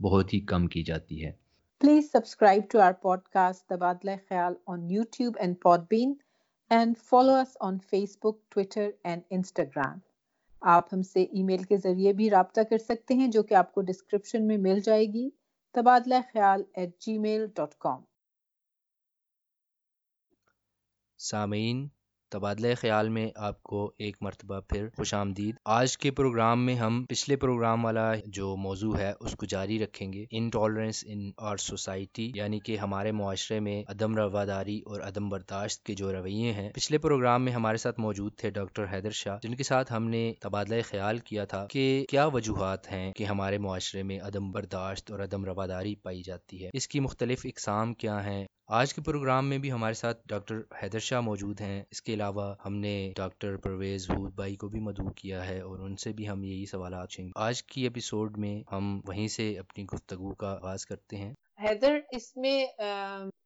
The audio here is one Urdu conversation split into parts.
بہت ہی کم کی جاتی ہے۔ Please subscribe to our podcast Tabadla Khayal on YouTube and Podbean and follow us on Facebook Twitter and Instagram آپ ہم سے ای میل کے ذریعے بھی رابطہ کر سکتے ہیں جو کہ آپ کو ڈسکرپشن میں مل جائے گی۔ تبادلہ خیال at G mile dot com سامعین تبادلہ خیال میں آپ کو ایک مرتبہ پھر خوش آمدید۔ آج کے پروگرام میں ہم پچھلے پروگرام والا جو موضوع ہے، اس کو جاری رکھیں گے۔ انٹالرنس ان آر سوسائٹی یعنی کہ ہمارے معاشرے میں عدم رواداری اور عدم برداشت کے جو رویے ہیں۔ پچھلے پروگرام میں ہمارے ساتھ موجود تھے ڈاکٹر حیدر شاہ، جن کے ساتھ ہم نے تبادلہ خیال کیا تھا کہ کیا وجوہات ہیں کہ ہمارے معاشرے میں عدم برداشت اور عدم رواداری پائی جاتی ہے۔ اس کی مختلف اقسام کیا ہیں؟ آج کے پروگرام میں بھی ہمارے ساتھ ڈاکٹر حیدر شاہ موجود ہیں۔ اس کے علاوہ ہم نے ڈاکٹر پرویز ہود بھائی کو بھی مدعو کیا ہے اور ان سے بھی ہم یہی سوالات چیں آج کی ایپیسوڈ میں ہم وہیں سے اپنی گفتگو کا آغاز کرتے ہیں۔ حیدر اس میں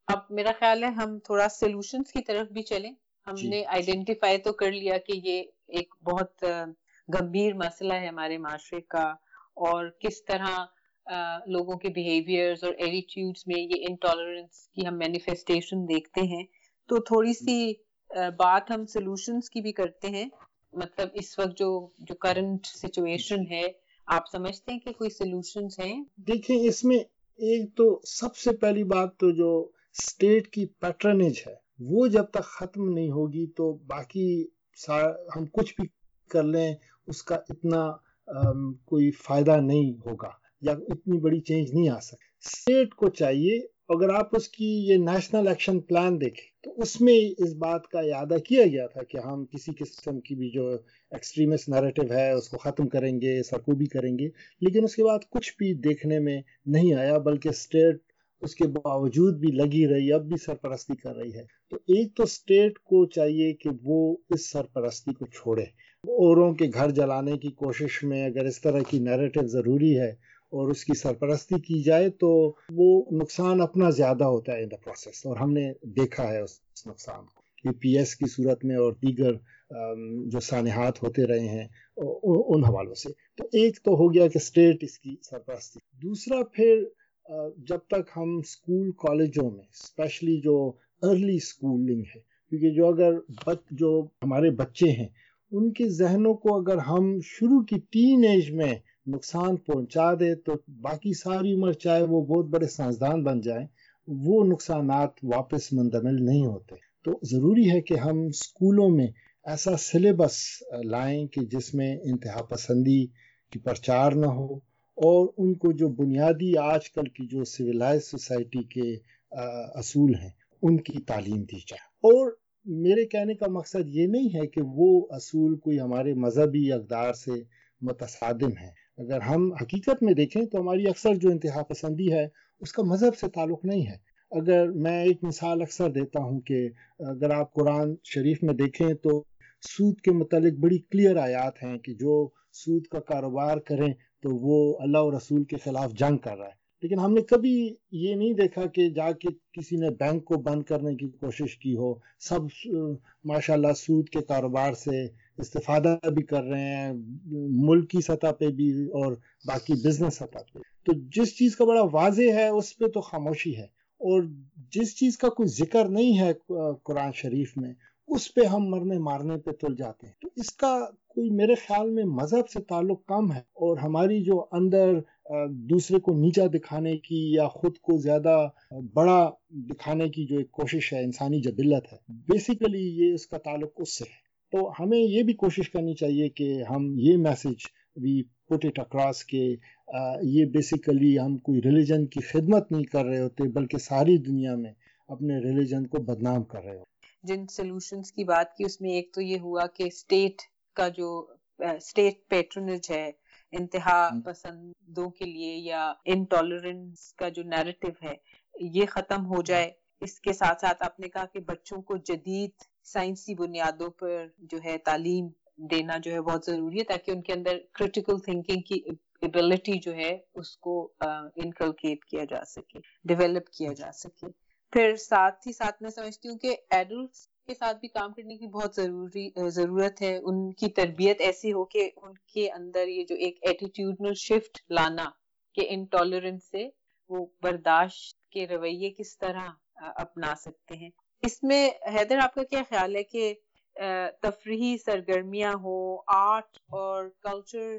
اب میرا خیال ہے ہم تھوڑا سولوشنز کی طرف بھی چلیں۔ ہم جی، نے آئیڈینٹیفائی۔ تو کر لیا کہ یہ ایک بہت گمبھیر مسئلہ ہے ہمارے معاشرے کا اور کس طرح لوگوں کے بیہیویئرز اور ایٹیٹیوڈز میں یہ انٹالرنس کی ہم مینیفیسٹیشن دیکھتے ہیں۔ تو تھوڑی سی بات ہم سولوشنز کی بھی کرتے ہیں۔ مطلب اس وقت جو جو کرنٹ سچویشن ہے، آپ سمجھتے ہیں کہ کوئی سولوشنز ہیں؟ دیکھیں، اس میں ایک تو سب سے پہلی بات تو جو سٹیٹ کی پیٹرنیج ہے، وہ جب تک ختم نہیں ہوگی تو باقی ہم کچھ بھی کر لیں، اس کا اتنا کوئی فائدہ نہیں ہوگا۔ یا اتنی بڑی چینج نہیں آ سکتی اسٹیٹ کو چاہیے، اگر آپ اس کی یہ نیشنل ایکشن پلان دیکھیں، تو اس میں اس بات کا اعادہ کیا گیا تھا کہ ہم کسی قسم کی بھی جو ایکسٹریمسٹ نیریٹو ہے، اس کو ختم کریں گے، سرکوبی کریں گے۔ لیکن اس کے بعد کچھ بھی دیکھنے میں نہیں آیا، بلکہ اسٹیٹ اس کے باوجود بھی لگی رہی، اب بھی سرپرستی کر رہی ہے۔ تو ایک تو اسٹیٹ کو چاہیے کہ وہ اس سرپرستی کو چھوڑے۔ اوروں کے گھر جلانے کی کوشش میں اگر اس طرح کی نیریٹو ضروری ہے اور اس کی سرپرستی کی جائے تو وہ نقصان اپنا زیادہ ہوتا ہے ان دا پروسیس اور ہم نے دیکھا ہے اس نقصان کو۔ یہ پی ایس کی صورت میں اور دیگر جو سانحات ہوتے رہے ہیں ان حوالوں سے۔ تو ایک تو ہو گیا کہ اسٹیٹ اس کی سرپرستی۔ دوسرا پھر جب تک ہم اسکول کالجوں میں اسپیشلی جو ارلی اسکولنگ ہے، کیونکہ جو اگر بچ، جو ہمارے بچے ہیں، ان کے ذہنوں کو اگر ہم شروع کی ٹین ایج میں نقصان پہنچا دے تو باقی ساری عمر چاہے وہ بہت بڑے سائنسدان بن جائیں، وہ نقصانات واپس مندمل نہیں ہوتے۔ تو ضروری ہے کہ ہم اسکولوں میں ایسا سلیبس لائیں کہ جس میں انتہا پسندی کی پرچار نہ ہو اور ان کو جو بنیادی آج کل کی جو سویلائز سوسائٹی کے اصول ہیں، ان کی تعلیم دی جائے۔ اور میرے کہنے کا مقصد یہ نہیں ہے کہ وہ اصول کوئی ہمارے مذہبی اقدار سے متصادم ہیں۔ اگر ہم حقیقت میں دیکھیں تو ہماری اکثر جو انتہا پسندی ہے، اس کا مذہب سے تعلق نہیں ہے۔ اگر میں ایک مثال اکثر دیتا ہوں کہ اگر آپ قرآن شریف میں دیکھیں تو سود کے متعلق بڑی کلیئر آیات ہیں کہ جو سود کا کاروبار کریں تو وہ اللہ و رسول کے خلاف جنگ کر رہا ہے۔ لیکن ہم نے کبھی یہ نہیں دیکھا کہ جا کے کسی نے بینک کو بند کرنے کی کوشش کی ہو، سب، ماشاءاللہ سود کے کاروبار سے استفادہ بھی کر رہے ہیں، ملک کی سطح پہ بھی اور باقی بزنس سطح پہ۔ تو جس چیز کا بڑا واضح ہے، اس پہ تو خاموشی ہے۔ اور جس چیز کا کوئی ذکر نہیں ہے، قرآن شریف میں، اس پہ ہم مرنے مارنے پہ تل جاتے ہیں۔ تو اس کا کوئی میرے خیال میں مذہب سے تعلق کم ہے۔ اور ہماری جو اندر دوسرے کو نیچا دکھانے کی یا خود کو زیادہ بڑا دکھانے کی جو ایک کوشش ہے، انسانی جبلت ہے بیسیکلی یہ اس کا تعلق اس سے ہے۔ تو ہمیں یہ بھی کوشش کرنی چاہیے کہ ہم یہ message we put it across کہ یہ بیسیکلی ہم کوئی ریلیجن کی خدمت نہیں کر رہے ہوتے بلکہ ساری دنیا میں اپنے ریلیجن کو بدنام کر رہے ہوتے۔ جن سولوشنز کی بات کی اس میں ایک تو یہ ہوا کہ اسٹیٹ کا جو اسٹیٹ پیٹرنج ہے انتہا پسندوں کے لیے یا انٹالرنس کا جو نیریٹو ہے یہ ختم ہو جائے۔ اس کے ساتھ ساتھ آپ نے کہا کہ بچوں کو جدید سائنسی بنیادوں پر جو ہے تعلیم دینا جو ہے بہت ضروری ہے تاکہ ان کے اندر کرٹیکل تھنکنگ کی ایبلٹی جو ہے اس کو انکلکیٹ کیا جا سکے ڈیولپ کیا جا سکے۔ پھر ساتھ ہی ساتھ میں سمجھتی ہوں کہ ایڈلٹس کے ساتھ بھی کام کرنے کی بہت ضروری ضرورت ہے۔ ان کی تربیت ایسی ہو کہ ان کے اندر یہ جو ایک ایٹیٹیوڈنل شفٹ لانا کہ انٹالرنس سے وہ برداشت کے رویے کس طرح اپنا سکتے ہیں۔ اس میں حیدر آپ کا کیا خیال ہے کہ تفریحی سرگرمیاں ہو آرٹ اور کلچر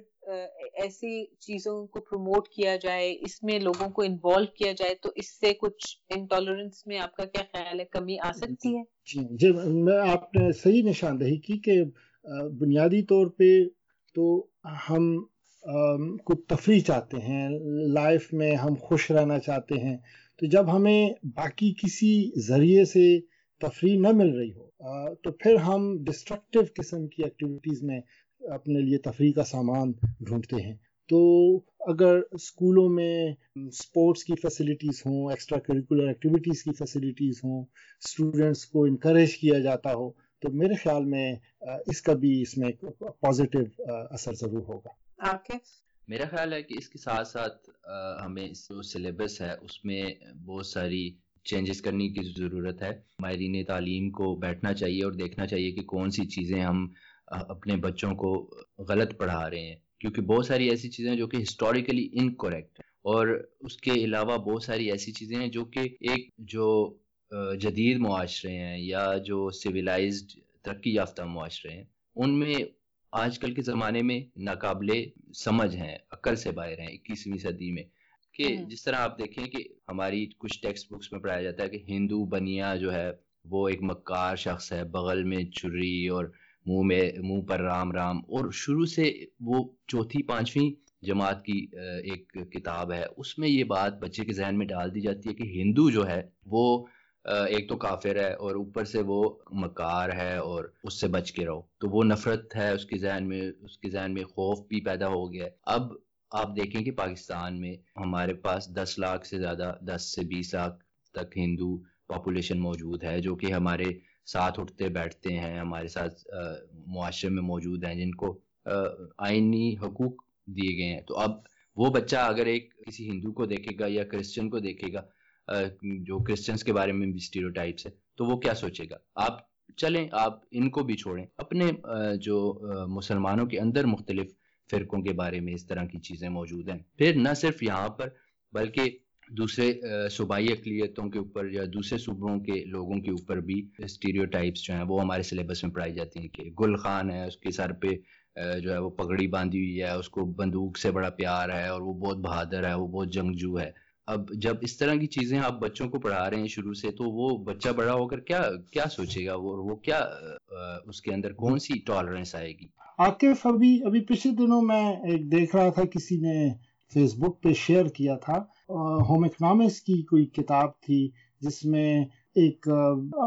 ایسی چیزوں کو پروموٹ کیا جائے اس میں لوگوں کو انوالو کیا جائے تو اس سے کچھ انٹالرنس میں آپ کا کیا خیال ہے؟ کمی آ سکتی ہے؟ جی جی میں آپ نے صحیح نشاندہی کی کہ بنیادی طور پہ تو ہم کو تفریح چاہتے ہیں، لائف میں ہم خوش رہنا چاہتے ہیں۔ تو جب ہمیں باقی کسی ذریعے سے تفریح نہ مل رہی ہو تو پھر ہم ڈسٹرکٹیو قسم کی ایکٹیویٹیز میں اپنے لیے تفریح کا سامان ڈھونڈتے ہیں۔ تو اگر اسکولوں میں اسپورٹس کی فیسلٹیز ہوں ایکسٹرا کریکولر ایکٹیویٹیز کی فیسلٹیز ہوں اسٹوڈینٹس کو انکریج کیا جاتا ہو، تو میرے خیال میں اس کا بھی اس میں پازیٹیو اثر ضرور ہوگا۔ میرا خیال ہے کہ اس کے ساتھ ساتھ ہمیں جو سلیبس ہے، اس میں بہت ساری چینجز کرنے کی ضرورت ہے۔ ماہرین تعلیم کو بیٹھنا چاہیے اور دیکھنا چاہیے کہ کون سی چیزیں ہم اپنے بچوں کو غلط پڑھا رہے ہیں۔ کیونکہ بہت ساری ایسی چیزیں جو کہ ہسٹوریکلی انکوریکٹ اور اس کے علاوہ بہت ساری ایسی چیزیں ہیں جو کہ ایک جو جدید معاشرے ہیں یا جو سویلائزڈ ترقی یافتہ معاشرے ہیں، ان میں آج کل کے زمانے میں ناقابل سمجھ ہیں عقل سے باہر ہیں اکیسویں صدی میں کہ جس طرح آپ دیکھیں کہ ہماری کچھ ٹیکسٹ بکس میں پڑھایا جاتا ہے کہ ہندو بنیا جو ہے وہ ایک مکار شخص ہے بغل میں چھری اور منہ میں منہ پر رام رام اور شروع سے وہ چوتھی پانچویں جماعت کی ایک کتاب ہے اس میں یہ بات بچے کے ذہن میں ڈال دی جاتی ہے کہ ہندو جو ہے وہ ایک تو کافر ہے اور اوپر سے وہ مکار ہے اور اس سے بچ کے رہو۔ تو وہ نفرت ہے اس کے ذہن میں، اس کے ذہن میں خوف بھی پیدا ہو گیا اب آپ دیکھیں کہ پاکستان میں ہمارے پاس دس لاکھ سے زیادہ، دس سے بیس لاکھ تک ہندو پاپولیشن موجود ہے جو کہ ہمارے ساتھ اٹھتے بیٹھتے ہیں، ہمارے ساتھ معاشرے میں موجود ہیں، جن کو آئینی حقوق دیے گئے ہیں۔ تو اب وہ بچہ اگر ایک کسی ہندو کو دیکھے گا یا کرسچن کو دیکھے گا جو کرسچنس کے بارے میں بھی اسٹیریوٹائپس ہے تو وہ کیا سوچے گا؟ آپ چلیں، آپ ان کو بھی چھوڑیں۔ اپنے جو مسلمانوں کے اندر مختلف فرقوں کے بارے میں اس طرح کی چیزیں موجود ہیں۔ پھر نہ صرف یہاں پر، بلکہ دوسرے صوبائی اقلیتوں کے اوپر یا دوسرے صوبوں کے لوگوں کے اوپر بھی اسٹیریو ٹائپس جو ہیں، وہ ہمارے سلیبس میں پڑھائی جاتی ہیں کہ گل خان ہے، اس کے سر پہ جو ہے وہ پگڑی باندھی ہوئی ہے، اس کو بندوق سے بڑا پیار ہے اور وہ بہت بہادر ہے، وہ بہت جنگجو ہے۔ اب جب اس طرح کی چیزیں آپ بچوں کو پڑھا رہے ہیں شروع سے تو وہ بچہ بڑا ہو کر کیا کیا سوچے گا؟ وہ وہ کیا اس کے اندر کون سی ٹالرنس آئے گی؟ عاقف ابھی ابھی پچھلے دنوں میں ایک دیکھ رہا تھا، کسی نے فیس بک پہ شیئر کیا تھا ہوم اکنامکس کی کوئی کتاب تھی، جس میں ایک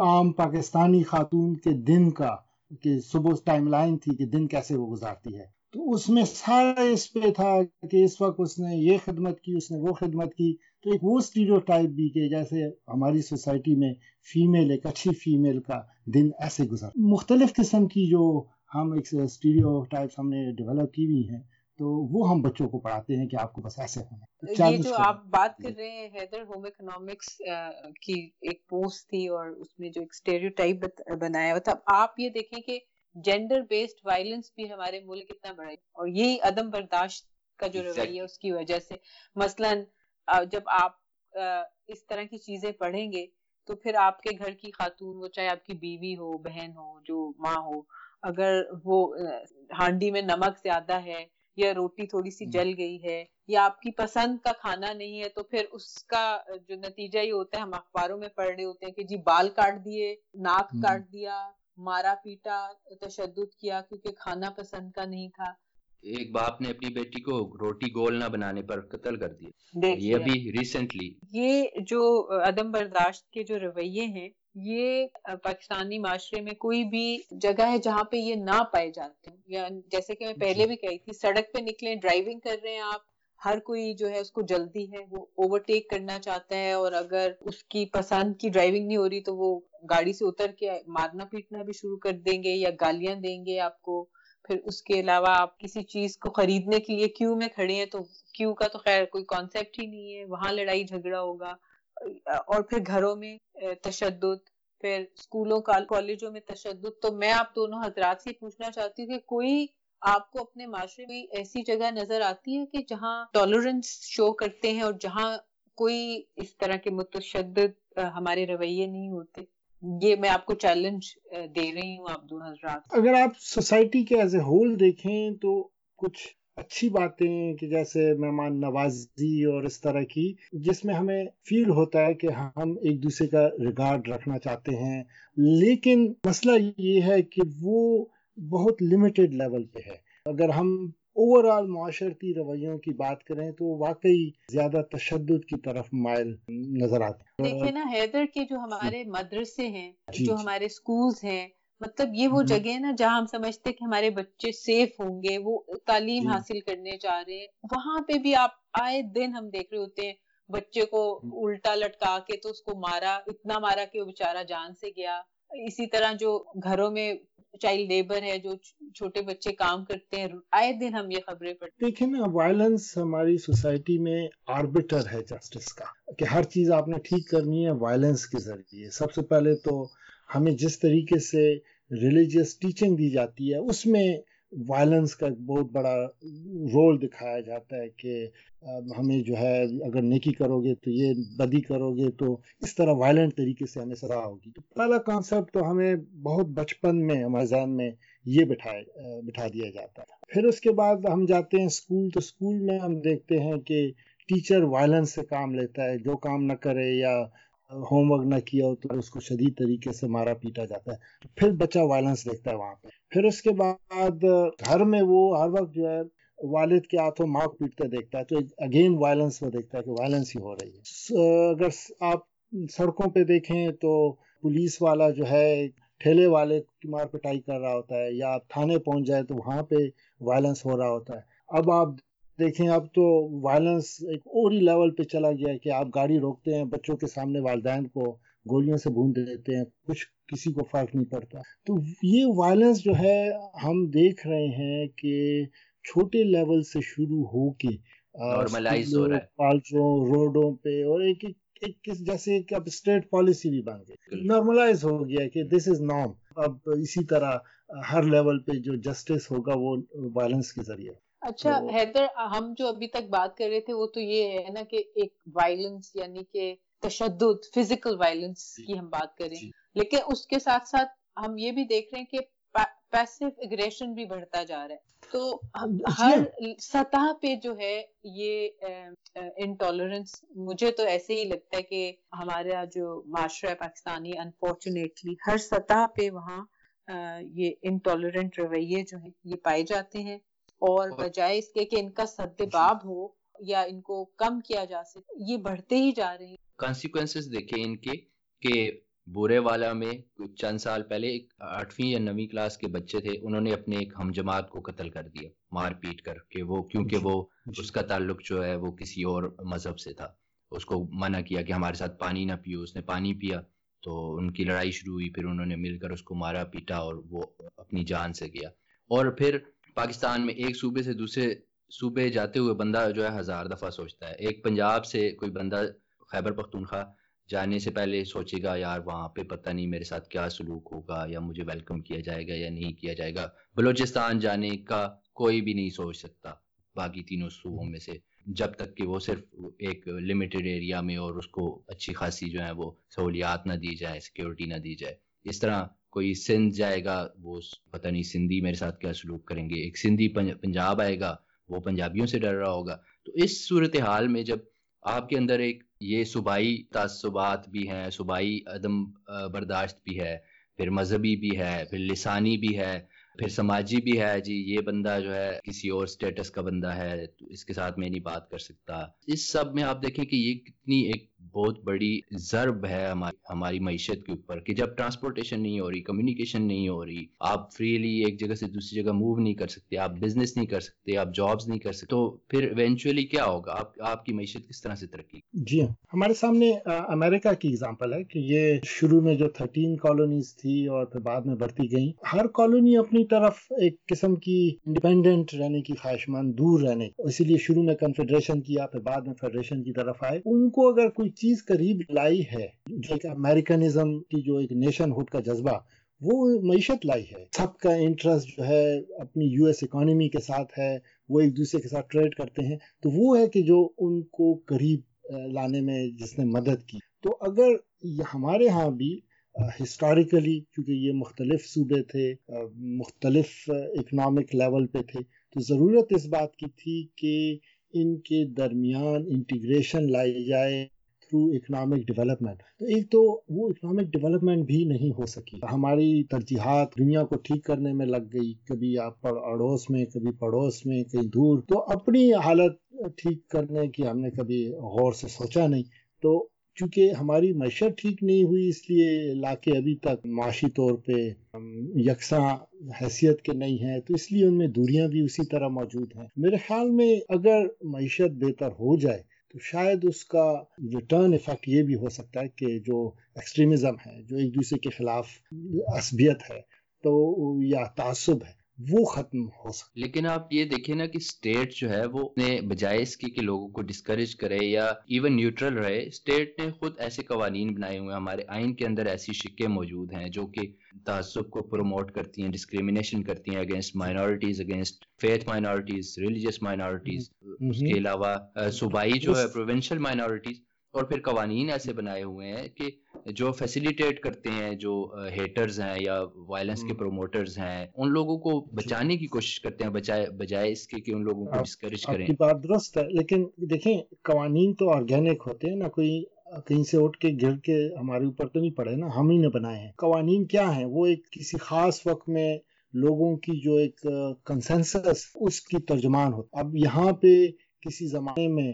عام پاکستانی خاتون کے دن کا، کہ صبح ٹائم لائن تھی کہ دن کیسے وہ گزارتی ہے۔ تو اس میں سارا اس پہ تھا کہ اس وقت اس نے یہ خدمت کی، اس نے وہ خدمت کی۔ تو ایک وہ اسٹیریو ٹائپ بھی کہ جیسے ہماری سوسائٹی میں فیمیل ایک اچھی فیمیل کا دن ایسے گزر مختلف قسم کی جو ہم ایک اسٹیریو ٹائپس ہم نے ڈیولپ کی ہوئی ہیں تو وہ ہم بچوں کو پڑھاتے ہیں کہ آپ کو بس ایسے ہونا یہ جو آپ بات کر رہے ہیں حیدر ہوم اکنامکس کی ایک پوسٹ تھی اور اس میں جو ایک اسٹیریو ٹائپ بنایا ہوا تھا۔ آپ یہ دیکھیں کہ جینڈر بیسڈ وائلنس بھی ہمارے ملک اتنا بڑا ہے اور یہی عدم برداشت کا جو رویہ اس کی وجہ سے۔ مثلا جب آپ اس طرح کی چیزیں پڑھیں گے تو پھر آپ کے گھر کی خاتون وہ چاہے آپ کی بیوی ہو بہن ہو جو ماں ہو اگر وہ ہانڈی میں نمک زیادہ ہے یا روٹی تھوڑی سی جل گئی ہے یا آپ کی پسند کا کھانا نہیں ہے تو پھر اس کا جو نتیجہ یہ ہوتا ہے ہم اخباروں میں پڑھ رہے ہوتے ہیں کہ جی بال کاٹ دیے ناک کاٹ دیا مارا پیٹا تشدد کیا کیونکہ کھانا پسند کا نہیں تھا۔ ایک باپ نے اپنی بیٹی کو روٹی گول نہ بنانے پر قتل کر دیا۔ یہ ابھی ریسنٹلی یہ جو عدم برداشت کے جو رویے ہیں یہ پاکستانی معاشرے میں کوئی بھی جگہ ہے جہاں پہ یہ نہ پائے جاتے ہیں یا جیسے کہ میں پہلے جی۔ بھی کہی تھی سڑک پہ نکلے ڈرائیونگ کر رہے ہیں آپ ہر کوئی جو ہے اس کو جلدی ہے وہ اوورٹیک کرنا چاہتا ہے اور اگر اس کی پسند کی ڈرائیونگ نہیں ہو رہی تو وہ گاڑی سے اتر کے مارنا پیٹنا بھی شروع کر دیں گے یا گالیاں دیں گے آپ کو۔ پھر اس کے علاوہ آپ کسی چیز کو خریدنے کے لیے کیو میں کھڑے ہیں تو کیو کا تو خیر کوئی کانسیپٹ ہی نہیں ہے، وہاں لڑائی جھگڑا ہوگا۔ اور پھر گھروں میں تشدد۔ پھر اسکولوں کالجوں میں تشدد۔ تو میں آپ دونوں حضرات سے پوچھنا چاہتی ہوں کہ کوئی آپ کو اپنے معاشرے میں ایسی جگہ نظر آتی ہے کہ جہاں ٹالرنس شو کرتے ہیں اور جہاں کوئی اس طرح کے متشدد ہمارے رویے نہیں ہوتے؟ یہ میں آپ کو چیلنج uh, دے رہی ہوں آپ دونوں حضرات۔ اگر آپ سوسائٹی کے ایز اے ہول دیکھیں تو کچھ اچھی باتیں کہ جیسے مہمان نوازی اور اس طرح کی، جس میں ہمیں فیل ہوتا ہے کہ ہم ایک دوسرے کا ریگارڈ رکھنا چاہتے ہیں۔ لیکن مسئلہ یہ ہے کہ وہ بہت لمیٹڈ لیول پہ ہے۔ اگر ہم اوور آل معاشرتی رویوں کی بات کریں تو واقعی زیادہ تشدد کی طرف مائل نظر آتے ہیں دیکھیں نا حیدر کے جو ہمارے مدرسے ہیں جی جو جی۔ ہمارے سکولز ہیں مطلب یہ وہ جگہ ہے نا جہاں ہم سمجھتے کہ ہمارے بچے سیف ہوں گے وہ تعلیم جی۔ حاصل کرنے جا رہے ہیں۔ وہاں پہ بھی آپ آئے دن ہم دیکھ رہے ہوتے ہیں بچے کو الٹا لٹکا کے تو اس کو مارا اتنا مارا کہ وہ بےچارا جان سے گیا۔ اسی طرح جو گھروں میں چائلڈ لیبر ہے، جو چھوٹے بچے کام کرتے ہیں، آئے دن ہم یہ خبریں پڑھتے دیکھیں نا وائلنس ہماری سوسائٹی میں آربیٹر ہے جسٹس کا، کہ ہر چیز آپ نے ٹھیک کرنی ہے وائلنس کے ذریعے۔ سب سے پہلے تو ہمیں جس طریقے سے ریلیجیس ٹیچنگ دی جاتی ہے، اس میں وائلنس کا ایک بہت بڑا رول دکھایا جاتا ہے کہ ہمیں جو ہے، اگر نیکی کرو گے تو یہ بدی کرو گے، تو اس طرح وائلنٹ طریقے سے ہمیں سزا ہوگی۔ تو پہلا کانسیپٹ تو ہمیں بہت بچپن میں، ہمارے ذہن میں یہ بٹھائے، بٹھا دیا جاتا ہے۔ پھر اس کے بعد ہم جاتے ہیں اسکول تو اسکول میں ہم دیکھتے ہیں کہ ٹیچر وائلنس سے کام لیتا ہے، جو کام نہ کرے یا ہوم ورک نہ کیا ہو تو اس کو شدید طریقے سے مارا پیٹا جاتا ہے۔ پھر بچہ وائلنس دیکھتا ہے وہاں پہ۔ پھر اس کے بعد گھر میں وہ ہر وقت جو ہے والد کے ہاتھوں ماں کو پیٹتے دیکھتا ہے تو اگین وائلنس وہ دیکھتا ہے کہ وائلنس ہی ہو رہی ہے۔ اگر آپ سڑکوں پہ دیکھیں تو پولیس والا جو ہے ٹھیلے والے کی مار پٹائی کر رہا ہوتا ہے یا آپ تھانے پہنچ جائے تو وہاں پہ وائلنس ہو رہا ہوتا ہے۔ اب آپ دیکھیں اب تو وائلنس ایک اور ہی لیول پہ چلا گیا ہے کہ آپ گاڑی روکتے ہیں بچوں کے سامنے والدین کو گولیوں سے بھون دیتے ہیں کچھ کسی کو فرق نہیں پڑتا۔ تو یہ وائلنس جو ہے ہم دیکھ رہے ہیں کہ چھوٹے لیول سے شروع ہو کے پالچوں روڈوں پہ اور ایک ایک جیسے کہ اب اسٹیٹ پالیسی بھی بن گئی۔ نارملائز ہو گیا کہ دس از نارم اب اسی طرح ہر لیول پہ جو جسٹس ہوگا وہ وائلنس کے ذریعے۔ اچھا حیدر ہم جو ابھی تک بات کر رہے تھے وہ تو یہ ہے نا کہ ایک وائلنس یعنی کہ تشدد فزیکل وائلنس کی ہم بات کریں جی۔ لیکن اس کے ساتھ ساتھ ہم یہ بھی دیکھ رہے ہیں کہ پیسو اگریشن بھی بڑھتا جا رہا ہے تو جی۔ ہر سطح پہ جو ہے یہ انٹالرنس مجھے تو ایسے ہی لگتا ہے کہ ہمارا جو معاشرہ ہے پاکستانی انفارچونیٹلی ہر سطح پہ وہاں یہ انٹالرنٹ رویے جو ہیں یہ پائے جاتے ہیں اور بجائے اس کے کہ ان کا سد جی۔ باب ہو یا ان کو کم کیا جا سکے یہ بڑھتے ہی جا رہے ہیں کانسیکوینسز دیکھیں ان کے کہ بورے والا میں چند سال پہلے ایک آٹھویں یا نویں کلاس کے بچے تھے انہوں نے اپنے ایک ہم جماعت کو قتل کر دیا مار پیٹ کر کہ وہ کیونکہ جی۔ وہ جی۔ اس کا تعلق جو ہے وہ کسی اور مذہب سے تھا اس کو منع کیا کہ ہمارے ساتھ پانی نہ پیو اس نے پانی پیا تو ان کی لڑائی شروع ہوئی پھر انہوں نے مل کر اس کو مارا پیٹا اور وہ اپنی جان سے گیا اور پھر پاکستان میں ایک صوبے سے دوسرے صوبے جاتے ہوئے بندہ جو ہے ہزار دفعہ سوچتا ہے۔ ایک پنجاب سے کوئی بندہ خیبر پختونخوا جانے سے پہلے سوچے گا، یار وہاں پہ پتہ نہیں میرے ساتھ کیا سلوک ہوگا یا مجھے ویلکم کیا جائے گا یا نہیں کیا جائے گا۔ بلوچستان جانے کا کوئی بھی نہیں سوچ سکتا باقی تینوں صوبوں میں سے۔ جب تک کہ وہ صرف ایک لمیٹڈ ایریا میں اور اس کو اچھی خاصی جو ہے وہ سہولیات نہ دی جائے سیکیورٹی نہ دی جائے۔ اس طرح کوئی سندھ جائے گا، وہ پتہ نہیں سندھی میرے ساتھ کیا سلوک کریں گے۔ ایک سندھی پنجاب آئے گا، وہ پنجابیوں سے ڈر رہا ہوگا۔ تو اس صورتحال میں جب آپ کے اندر ایک یہ صوبائی تعصبات بھی ہیں، صوبائی عدم برداشت بھی ہے، پھر مذہبی بھی ہے، پھر لسانی بھی ہے، پھر سماجی بھی ہے جی یہ بندہ جو ہے کسی اور سٹیٹس کا بندہ ہے، تو اس کے ساتھ میں نہیں بات کر سکتا۔ اس سب میں آپ دیکھیں کہ یہ کتنی ایک بہت بڑی ضرب ہے ہماری معیشت کے اوپر کہ جب ٹرانسپورٹیشن نہیں ہو رہی کمیونیکیشن نہیں ہو رہی، آپ فریلی ایک جگہ سے دوسری جگہ موو نہیں کر سکتے، آپ بزنس نہیں کر سکتے، آپ جابز نہیں کر سکتے، تو پھر ایونچولی کیا ہوگا؟ آپ آپ کی معیشت کس طرح سے ترقی؟ جی ہاں۔ ہمارے سامنے امریکہ کی اگزامپل ہے کہ یہ شروع میں جو تھرٹین کالونیز تھی اور پھر بعد میں بڑھتی گئیں، ہر کالونی اپنی طرف ایک قسم کی انڈیپینڈنٹ رہنے کی خواہش مند دور رہنے، اسی لیے شروع میں کنفیڈریشن کیا، پھر بعد میں فیڈریشن کی طرف آئے۔ ان کو اگر کوئی چیز قریب لائی ہے، جو ایک امیریکنزم کی جو ایک نیشن ہوڈ کا جذبہ، وہ معیشت لائی ہے۔ سب کا انٹرسٹ جو ہے، اپنی یو ایس اکانومی کے ساتھ ہے، وہ ایک دوسرے کے ساتھ ٹریڈ کرتے ہیں۔ تو وہ ہے کہ جو ان کو قریب لانے میں جس نے مدد کی۔ تو اگر ہمارے ہاں بھی ہسٹوریکلی کیونکہ یہ مختلف صوبے تھے مختلف اکنامک لیول پہ تھے، تو ضرورت اس بات کی تھی کہ ان کے درمیان انٹیگریشن لائی جائے۔ تھرو اکنامک ڈیولپمنٹ تو ایک تو وہ اکنامک ڈیولپمنٹ بھی نہیں ہو سکی۔ ہماری ترجیحات دنیا کو ٹھیک کرنے میں لگ گئی۔ کبھی آپ اڑوس میں، کبھی پڑوس میں، کہیں دور۔ تو اپنی حالت ٹھیک کرنے کی ہم نے کبھی غور سے سوچا نہیں۔ تو چونکہ ہماری معیشت ٹھیک نہیں ہوئی، اس لیے علاقے ابھی تک معاشی طور پہ یکساں حیثیت کے نہیں ہیں۔ تو اس لیے ان میں دوریاں بھی اسی طرح موجود ہیں۔ میرے خیال میں اگر معیشت بہتر ہو جائے تو شاید اس کا جو ٹرن افیکٹ یہ بھی ہو سکتا ہے کہ جو ایکسٹریمزم ہے، جو ایک دوسرے کے خلاف عصبیت ہے، تو یا تعصب ہے۔ وہ ختم ہو سکتا لیکن آپ یہ دیکھیں نا کہ اسٹیٹ جو ہے وہ بجائے اس کی کہ لوگوں کو ڈسکریج کرے یا ایون نیوٹرل رہے اسٹیٹ نے خود ایسے قوانین بنائے ہوئے ہیں ہمارے آئین کے اندر ایسی شکیں موجود ہیں جو کہ تعصب کو پروموٹ کرتی ہیں ڈسکریمنیشن کرتی ہیں against minorities against faith minorities religious minorities اس کے علاوہ صوبائی جو ہے پروونشل مائنورٹیز اور پھر قوانین ایسے بنائے ہوئے ہیں کہ جو فیسیلیٹیٹ کرتے ہیں جو ہیٹرز ہیں یا وائلنس کے پروموٹرز ہیں ان لوگوں کو جی۔ بچانے کی کوشش کرتے ہیں بجائے بجائے اس کے کہ ان لوگوں کو ڈسکریج کریں۔ کی بات درست ہے لیکن دیکھیں قوانین تو آرگینک ہوتے ہیں نا کوئی کہیں سے اٹھ کے گر کے ہمارے اوپر تو نہیں پڑے نا ہم ہی نے بنائے ہیں۔ قوانین کیا ہیں؟ وہ ایک کسی خاص وقت میں لوگوں کی جو ایک کنسنسس اس کی ترجمان ہوتا اب یہاں پہ کسی زمانے میں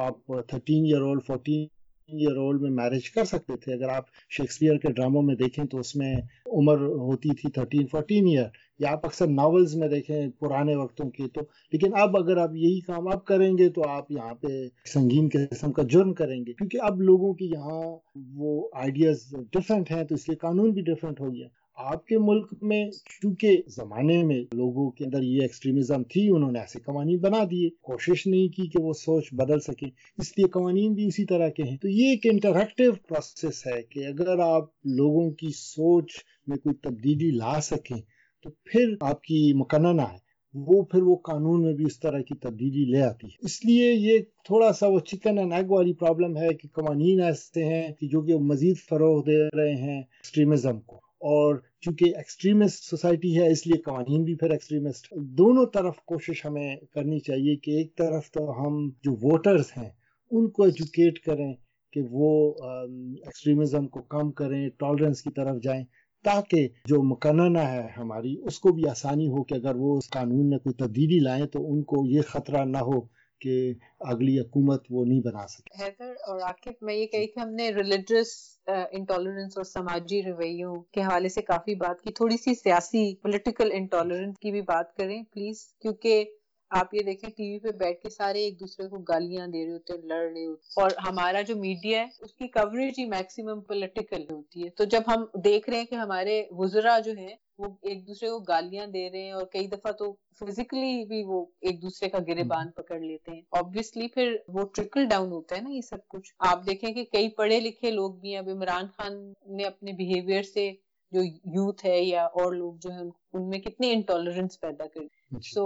آپ thirteen year old fourteen year old میں میرج کر سکتے تھے۔ اگر آپ شیکسپیئر کے ڈراموں میں دیکھیں تو اس میں عمر ہوتی تھی تھرٹین فورٹین ایئر یا آپ اکثر ناولز میں دیکھیں پرانے وقتوں کی تو۔ لیکن اب اگر آپ یہی کام اب کریں گے تو آپ یہاں پہ سنگین قسم کا جرم کریں گے۔ کیونکہ اب لوگوں کی یہاں وہ آئیڈیاز ڈفرینٹ ہیں تو اس لیے قانون بھی ڈفرینٹ ہو گیا۔ آپ کے ملک میں، چونکہ زمانے میں لوگوں کے اندر یہ ایکسٹریمزم تھی، انہوں نے ایسے قوانین بنا دیے۔ کوشش نہیں کی کہ وہ سوچ بدل سکیں، اس لیے قوانین بھی اسی طرح کے ہیں۔ تو یہ ایک انٹریکٹیو پروسیس ہے کہ اگر آپ لوگوں کی سوچ میں کوئی تبدیلی لا سکیں، تو پھر آپ کی مقننہ ہے۔ وہ پھر وہ قانون میں بھی اس طرح کی تبدیلی لے آتی ہے۔ اس لیے یہ تھوڑا سا وہ چکن اینڈ ایگ والی پرابلم ہے کہ قوانین ایسے ہیں کہ جو کہ مزید فروغ دے رہے ہیں ایکسٹریمزم کو۔ اور چونکہ ایکسٹریمسٹ سوسائٹی ہے، اس لیے قوانین بھی پھر ایکسٹریمسٹ دونوں طرف کوشش ہمیں کرنی چاہیے کہ ایک طرف تو ہم جو ووٹرز ہیں، ان کو ایجوکیٹ کریں کہ وہ ایکسٹریمزم کو کم کریں ٹالرنس کی طرف جائیں، تاکہ جو مقننہ ہے ہماری، اس کو بھی آسانی ہو کہ اگر وہ اس قانون میں کوئی تبدیلی لائیں تو ان کو یہ خطرہ نہ ہو۔ کہ اگلی حکومت وہ نہیں بنا سکے۔ حیدر اور عاقب، میں یہ کہی کہ ہم نے ریلیجس انٹالرنس uh, اور سماجی رویوں کے حوالے سے کافی بات کی۔ تھوڑی سی سیاسی پولیٹیکل انٹالرنس کی بھی بات کریں پلیز کیونکہ آپ یہ دیکھیں ٹی وی پہ بیٹھ کے سارے ایک دوسرے کو گالیاں دے رہے ہوتے ہیں لڑ رہے ہوتے اور ہمارا جو میڈیا ہے اس کی کوریج ہی میکسیمم پولیٹیکل ہوتی ہے۔ تو جب ہم دیکھ رہے ہیں کہ ہمارے وزرا جو ہیں وہ ایک دوسرے کو گالیاں دے رہے ہیں اور کئی دفعہ تو فزیکلی بھی وہ ایک دوسرے کا گرے بان پکڑ لیتے ہیں۔ آبویسلی پھر وہ ٹرکل ڈاؤن ہوتا ہے نا یہ سب کچھ۔ آپ دیکھیں کہ کئی پڑھے لکھے لوگ بھی ہیں۔ اب عمران خان نے اپنے بہیویئر سے جو یوتھ ہے یا اور لوگ جو ہیں ان میں کتنی انٹالرنس پیدا کر سو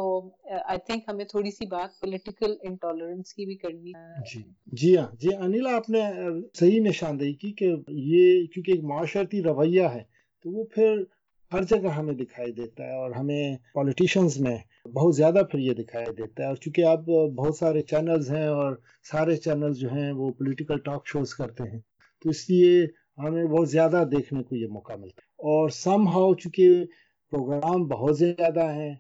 آئی تھنک ہمیں تھوڑی سی بات پولیٹیکل انٹالرنس کی بھی کرنی جی۔ جی ہاں۔ جی انیلا آپ نے صحیح نشاندہی کی کہ یہ کیونکہ ایک معاشرتی رویہ ہے تو وہ پھر ہر جگہ ہمیں دکھائی دیتا ہے اور ہمیں پولیٹیشنز میں بہت زیادہ پھر یہ دکھائی دیتا ہے۔ اور چونکہ اب بہت سارے چینلز ہیں اور سارے چینلز جو ہیں وہ پولیٹیکل ٹاک شوز کرتے ہیں تو اس لیے ہمیں بہت زیادہ دیکھنے کو یہ موقع ملتا ہے۔ اور سم ہاؤ چونکہ پروگرام بہت زیادہ ہیں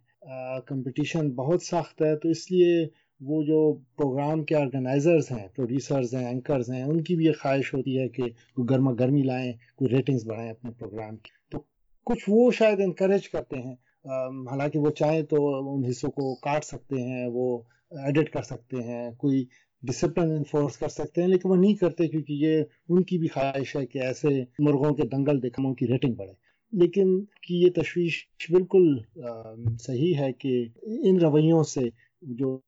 کمپٹیشن بہت سخت ہے، تو اس لیے وہ جو پروگرام کے آرگنائزرز ہیں، پروڈیوسرز ہیں، اینکرز ہیں، ان کی بھی یہ خواہش ہوتی ہے کہ وہ گرما گرمی لائیں، کوئی ریٹنگز بڑھائیں اپنے پروگرام کی۔ تو کچھ وہ شاید انکریج کرتے ہیں حالانکہ وہ چاہیں تو ان حصوں کو کاٹ سکتے ہیں، وہ ایڈٹ کر سکتے ہیں، کوئی ڈسپلن انفورس کر سکتے ہیں، لیکن وہ نہیں کرتے کیونکہ یہ ان کی بھی خواہش ہے کہ ایسے مرغوں کے دنگل دیکھوں کی ریٹنگ بڑھے۔ لیکن کی یہ تشویش بالکل صحیح ہے کہ ان رویوں سے جو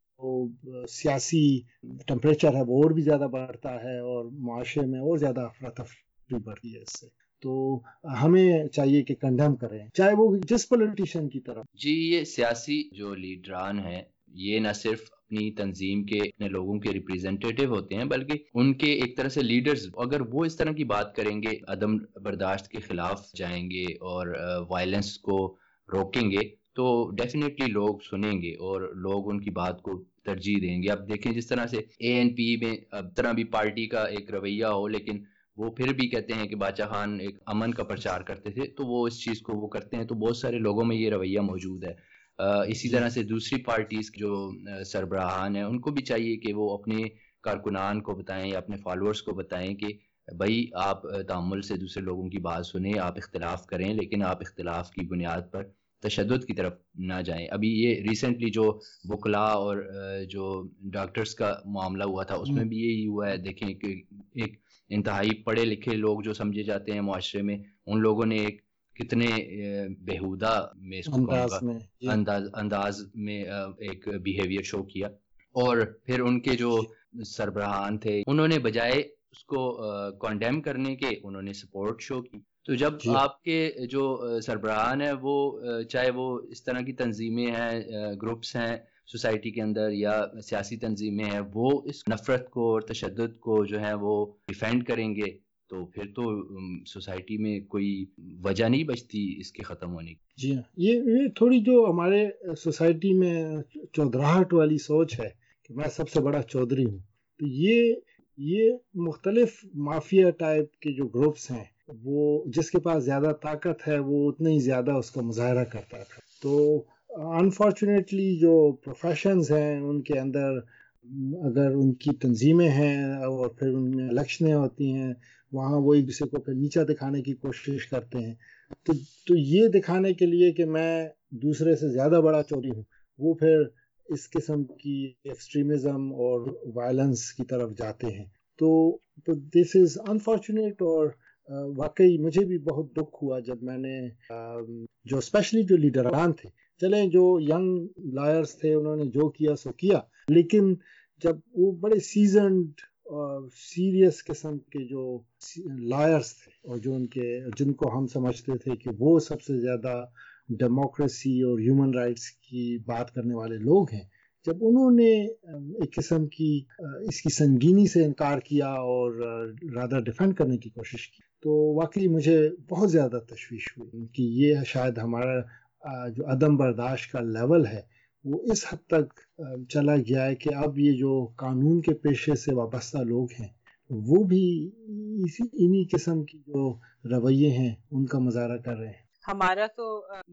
سیاسی ٹمپریچر ہے وہ اور بھی زیادہ بڑھتا ہے اور معاشرے میں اور زیادہ افراتفری بڑھتی ہے اس سے۔ تو ہمیں چاہیے کہ کنڈیم کریں، چاہے وہ جس پولیٹیشین کی طرف۔ جی یہ سیاسی جو لیڈران ہیں، یہ نہ صرف اپنی تنظیم کے اپنے لوگوں کے ریپریزنٹیٹیو ہوتے ہیں، بلکہ ان کے ایک طرح سے لیڈرز اگر وہ اس طرح کی بات کریں گے، عدم برداشت کے خلاف جائیں گے اور وائلنس کو روکیں گے، تو ڈیفینیٹلی لوگ سنیں گے اور لوگ ان کی بات کو ترجیح دیں گے۔ اب دیکھیں جس طرح سے اے این پی میں اب طرح بھی پارٹی کا ایک رویہ ہو، لیکن وہ پھر بھی کہتے ہیں کہ بادشاہ خان ایک امن کا پرچار کرتے تھے، تو وہ اس چیز کو وہ کرتے ہیں۔ تو بہت سارے لوگوں میں یہ رویہ موجود ہے۔ اسی طرح سے دوسری پارٹیز جو سربراہان ہیں ان کو بھی چاہیے کہ وہ اپنے کارکنان کو بتائیں یا اپنے فالوورز کو بتائیں کہ بھائی آپ تعمل سے دوسرے لوگوں کی بات سنیں آپ اختلاف کریں لیکن آپ اختلاف کی بنیاد پر تشدد کی طرف نہ جائیں۔ ابھی یہ ریسنٹلی جو بکلا اور جو ڈاکٹرز کا معاملہ ہوا تھا اس میں بھی یہی ہوا ہے۔ دیکھیں کہ ایک انتہائی پڑھے لکھے لوگ جو سمجھے جاتے ہیں معاشرے میں ان لوگوں نے ایک کتنے بےحودہ میں جی۔ انداز میں ایک بیہیویئر شو کیا اور پھر ان کے جو سربراہان تھے انہوں نے بجائے اس کو کانڈیم کرنے کے انہوں نے سپورٹ شو کی تو جب جی۔ آپ کے جو سربراہان ہیں وہ چاہے وہ اس طرح کی تنظیمیں ہیں گروپس ہیں سوسائٹی کے اندر یا سیاسی تنظیمیں ہیں وہ اس نفرت کو اور تشدد کو جو ہے وہ ڈیفینڈ کریں گے تو پھر تو سوسائٹی میں کوئی وجہ نہیں بچتی اس کے ختم ہونے کی؟ جی ہاں یہ تھوڑی جو ہمارے سوسائٹی میں چودراہٹ والی سوچ ہے کہ میں سب سے بڑا چودھری ہوں، تو یہ یہ مختلف مافیا ٹائپ کے جو گروپس ہیں، وہ جس کے پاس زیادہ طاقت ہے، وہ اتنا ہی زیادہ اس کا مظاہرہ کرتا تھا۔ تو انفارچونیٹلی جو پروفیشنز ہیں، ان کے اندر اگر ان کی تنظیمیں ہیں اور پھر ان میں الیکشنیں ہوتی ہیں وہاں وہ ایک دوسرے کو پھر نیچا دکھانے کی کوشش کرتے ہیں۔ تو تو یہ دکھانے کے لیے کہ میں دوسرے سے زیادہ بڑا چوری ہوں، وہ پھر اس قسم کی ایکسٹریمزم اور وائلنس کی طرف جاتے ہیں۔ تو دس از انفارچونیٹ اور واقعی مجھے بھی بہت دکھ ہوا جب میں نے جو اسپیشلی جو لیڈران تھے، چلیں جو ینگ لائرس تھے، انہوں نے جو کیا سو کیا۔ لیکن جب وہ بڑے سیزنڈ سیریس قسم کے جو لائرس تھے اور جو ان کے جن کو ہم سمجھتے تھے کہ وہ سب سے زیادہ ڈیموکریسی اور ہیومن رائٹس کی بات کرنے والے لوگ ہیں، جب انہوں نے ایک قسم کی اس کی سنگینی سے انکار کیا اور رادر ڈیفینڈ کرنے کی کوشش کی، تو واقعی مجھے بہت زیادہ تشویش ہوئی کہ یہ شاید ہمارا جو عدم برداشت کا لیول ہے وہ اس حد تک چلا گیا ہے کہ اب یہ جو قانون کے پیشے سے وابستہ لوگ ہیں، وہ بھی اسی، انہی قسم کی جو رویے ہیں، ان کا مظاہرہ کر رہے ہیں۔ ہمارا تو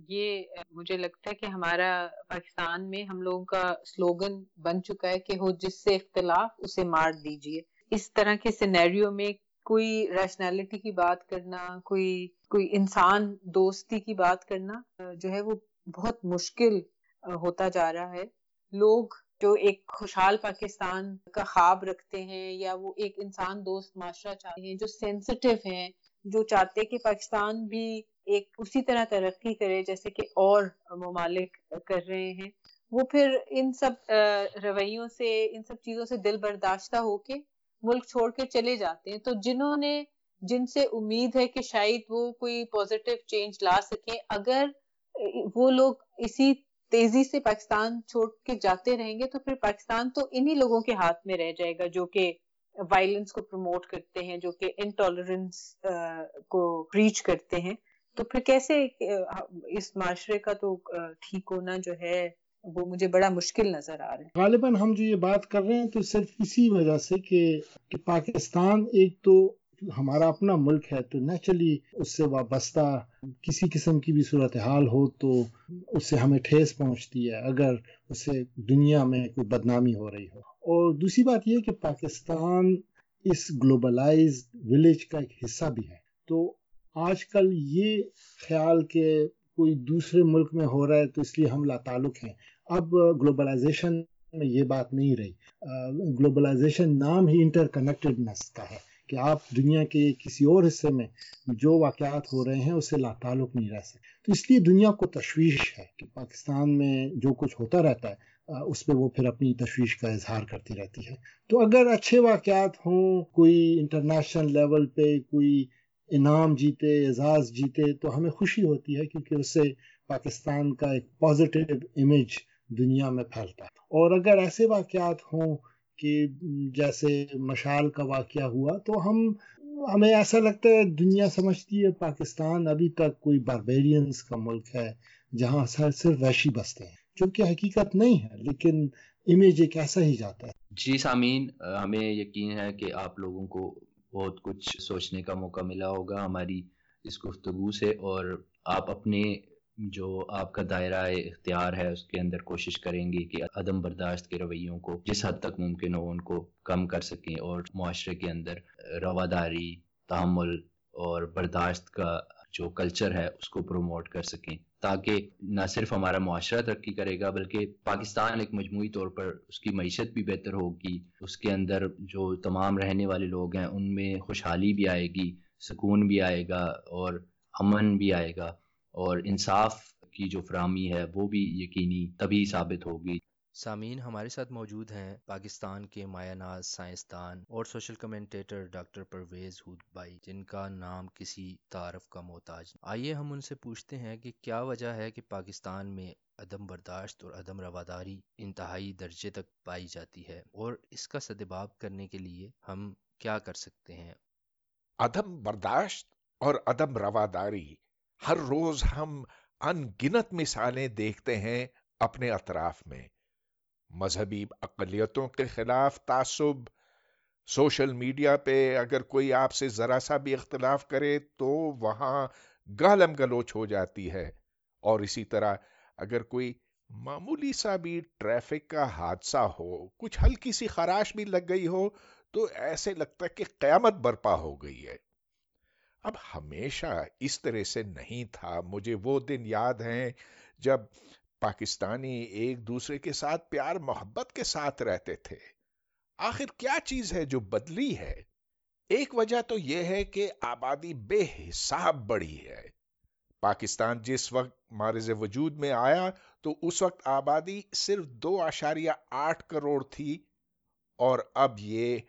یہ مجھے لگتا ہے کہ ہمارا پاکستان میں ہم لوگوں کا سلوگن بن چکا ہے کہ ہو، جس سے اختلاف، اسے مار دیجیے اس طرح کے سینیریو میں کوئی ریشنلٹی کی بات کرنا، کوئی کوئی انسان دوستی کی بات کرنا جو ہے وہ بہت مشکل ہوتا جا رہا ہے۔ لوگ جو ایک خوشحال پاکستان کا خواب رکھتے ہیں یا وہ ایک انسان دوست معاشرہ چاہتے ہیں، جو سینسٹیو ہیں، جو چاہتے کہ پاکستان بھی ایک اسی طرح ترقی کرے جیسے کہ اور ممالک کر رہے ہیں۔ وہ پھر ان سب رویوں سے، ان سب چیزوں سے دل برداشتہ ہو کے ملک چھوڑ کے چلے جاتے ہیں۔ تو جنہوں نے، جن سے امید ہے کہ شاید وہ کوئی پوزیٹو چینج لا سکیں، اگر وہ لوگ اسی تیزی سے پاکستان چھوڑ کے جاتے رہیں گے تو پھر پاکستان تو انہی لوگوں کے ہاتھ میں رہ جائے گا جو کہ وائلنس کو پروموٹ کرتے ہیں جو کہ انٹالرنس کو ریچ کرتے ہیں۔ تو پھر کیسے اس معاشرے کا تو ٹھیک ہونا جو ہے وہ مجھے بڑا مشکل نظر آ رہا ہے۔ غالباً ہم جو یہ بات کر رہے ہیں تو صرف اسی وجہ سے کہ, کہ پاکستان ایک تو ہمارا اپنا ملک ہے، تو نیچرلی اس سے وابستہ کسی قسم کی بھی صورتحال ہو تو اس سے ہمیں ٹھیس پہنچتی ہے، اگر اس سے دنیا میں کوئی بدنامی ہو رہی ہو۔ اور دوسری بات یہ کہ پاکستان اس گلوبلائز ولیج کا ایک حصہ بھی ہے۔ تو آج کل یہ خیال کہ کوئی دوسرے ملک میں ہو رہا ہے تو اس لیے ہم لا تعلق ہیں۔ اب گلوبلائزیشن میں یہ بات نہیں رہی۔ گلوبلائزیشن نام ہی انٹر کنیکٹڈنس کا ہے۔ کہ آپ دنیا کے کسی اور حصے میں جو واقعات ہو رہے ہیں، اس سے لا تعلق نہیں رہ سکتے۔ تو اس لیے دنیا کو تشویش ہے کہ پاکستان میں جو کچھ ہوتا رہتا ہے اس پہ وہ پھر اپنی تشویش کا اظہار کرتی رہتی ہے۔ تو اگر اچھے واقعات ہوں، کوئی انٹرنیشنل لیول پہ کوئی انعام جیتے، اعزاز جیتے، تو ہمیں خوشی ہوتی ہے کیونکہ اس سے پاکستان کا ایک پازیٹیو امیج دنیا میں پھیلتا ہے۔ اور اگر ایسے واقعات ہوں کہ جیسے مشال کا واقعہ ہوا، تو ہم، ہمیں ایسا لگتا ہے دنیا سمجھتی ہے، پاکستان ابھی تک کوئی باربیرینس کا ملک ہے جہاں صرف وحشی بستے ہیں، جو کہ حقیقت نہیں ہے، لیکن امیج ایک ایسا ہی جاتا ہے۔ جی سامعین ہمیں یقین ہے کہ آپ لوگوں کو بہت کچھ سوچنے کا موقع ملا ہوگا، ہماری اس گفتگو سے، اور آپ اپنے جو آپ کا دائرہ اختیار ہے، اس کے اندر کوشش کریں گے کہ عدم برداشت کے رویوں کو جس حد تک ممکن ہو ان کو کم کر سکیں اور معاشرے کے اندر رواداری، تحمل اور برداشت کا جو کلچر ہے، اس کو پروموٹ کر سکیں۔ تاکہ نہ صرف ہمارا معاشرہ ترقی کرے گا، بلکہ پاکستان ایک مجموعی طور پر اس کی معیشت بھی بہتر ہوگی۔ اس کے اندر جو تمام رہنے والے لوگ ہیں، ان میں خوشحالی بھی آئے گی، سکون بھی آئے گا اور امن بھی آئے گا۔ اور انصاف کی جو فراہمی ہے وہ بھی یقینی تبھی ثابت ہوگی۔ سامعین ہمارے ساتھ موجود ہیں پاکستان کے مایا ناز سائنسدان اور social commentator doctor Pervez Hoodbhoy جن کا نام کسی تعارف کا محتاج آئیے ہم ان سے پوچھتے ہیں کہ کیا وجہ ہے کہ پاکستان میں عدم برداشت اور عدم رواداری انتہائی درجے تک پائی جاتی ہے اور اس کا سدباب کرنے کے لیے ہم کیا کر سکتے ہیں؟ عدم برداشت اور عدم رواداری ہر روز ہم ان گنت مثالیں دیکھتے ہیں اپنے اطراف میں۔ مذہبی اقلیتوں کے خلاف تعصب، سوشل میڈیا پہ اگر کوئی آپ سے ذرا سا بھی اختلاف کرے تو وہاں گالم گلوچ ہو جاتی ہے۔ اور اسی طرح اگر کوئی معمولی سا بھی ٹریفک کا حادثہ ہو، کچھ ہلکی سی خراش بھی لگ گئی ہو، تو ایسے لگتا ہے کہ قیامت برپا ہو گئی ہے۔ اب ہمیشہ اس طرح سے نہیں تھا۔ مجھے وہ دن یاد ہیں جب پاکستانی ایک دوسرے کے ساتھ پیار محبت کے ساتھ رہتے تھے۔ آخر کیا چیز ہے جو بدلی ہے؟ ایک وجہ تو یہ ہے کہ آبادی بے حساب بڑی ہے۔ پاکستان جس وقت مارز وجود میں آیا تو اس وقت آبادی صرف دو اشاریہ آٹھ کروڑ تھی اور اب یہ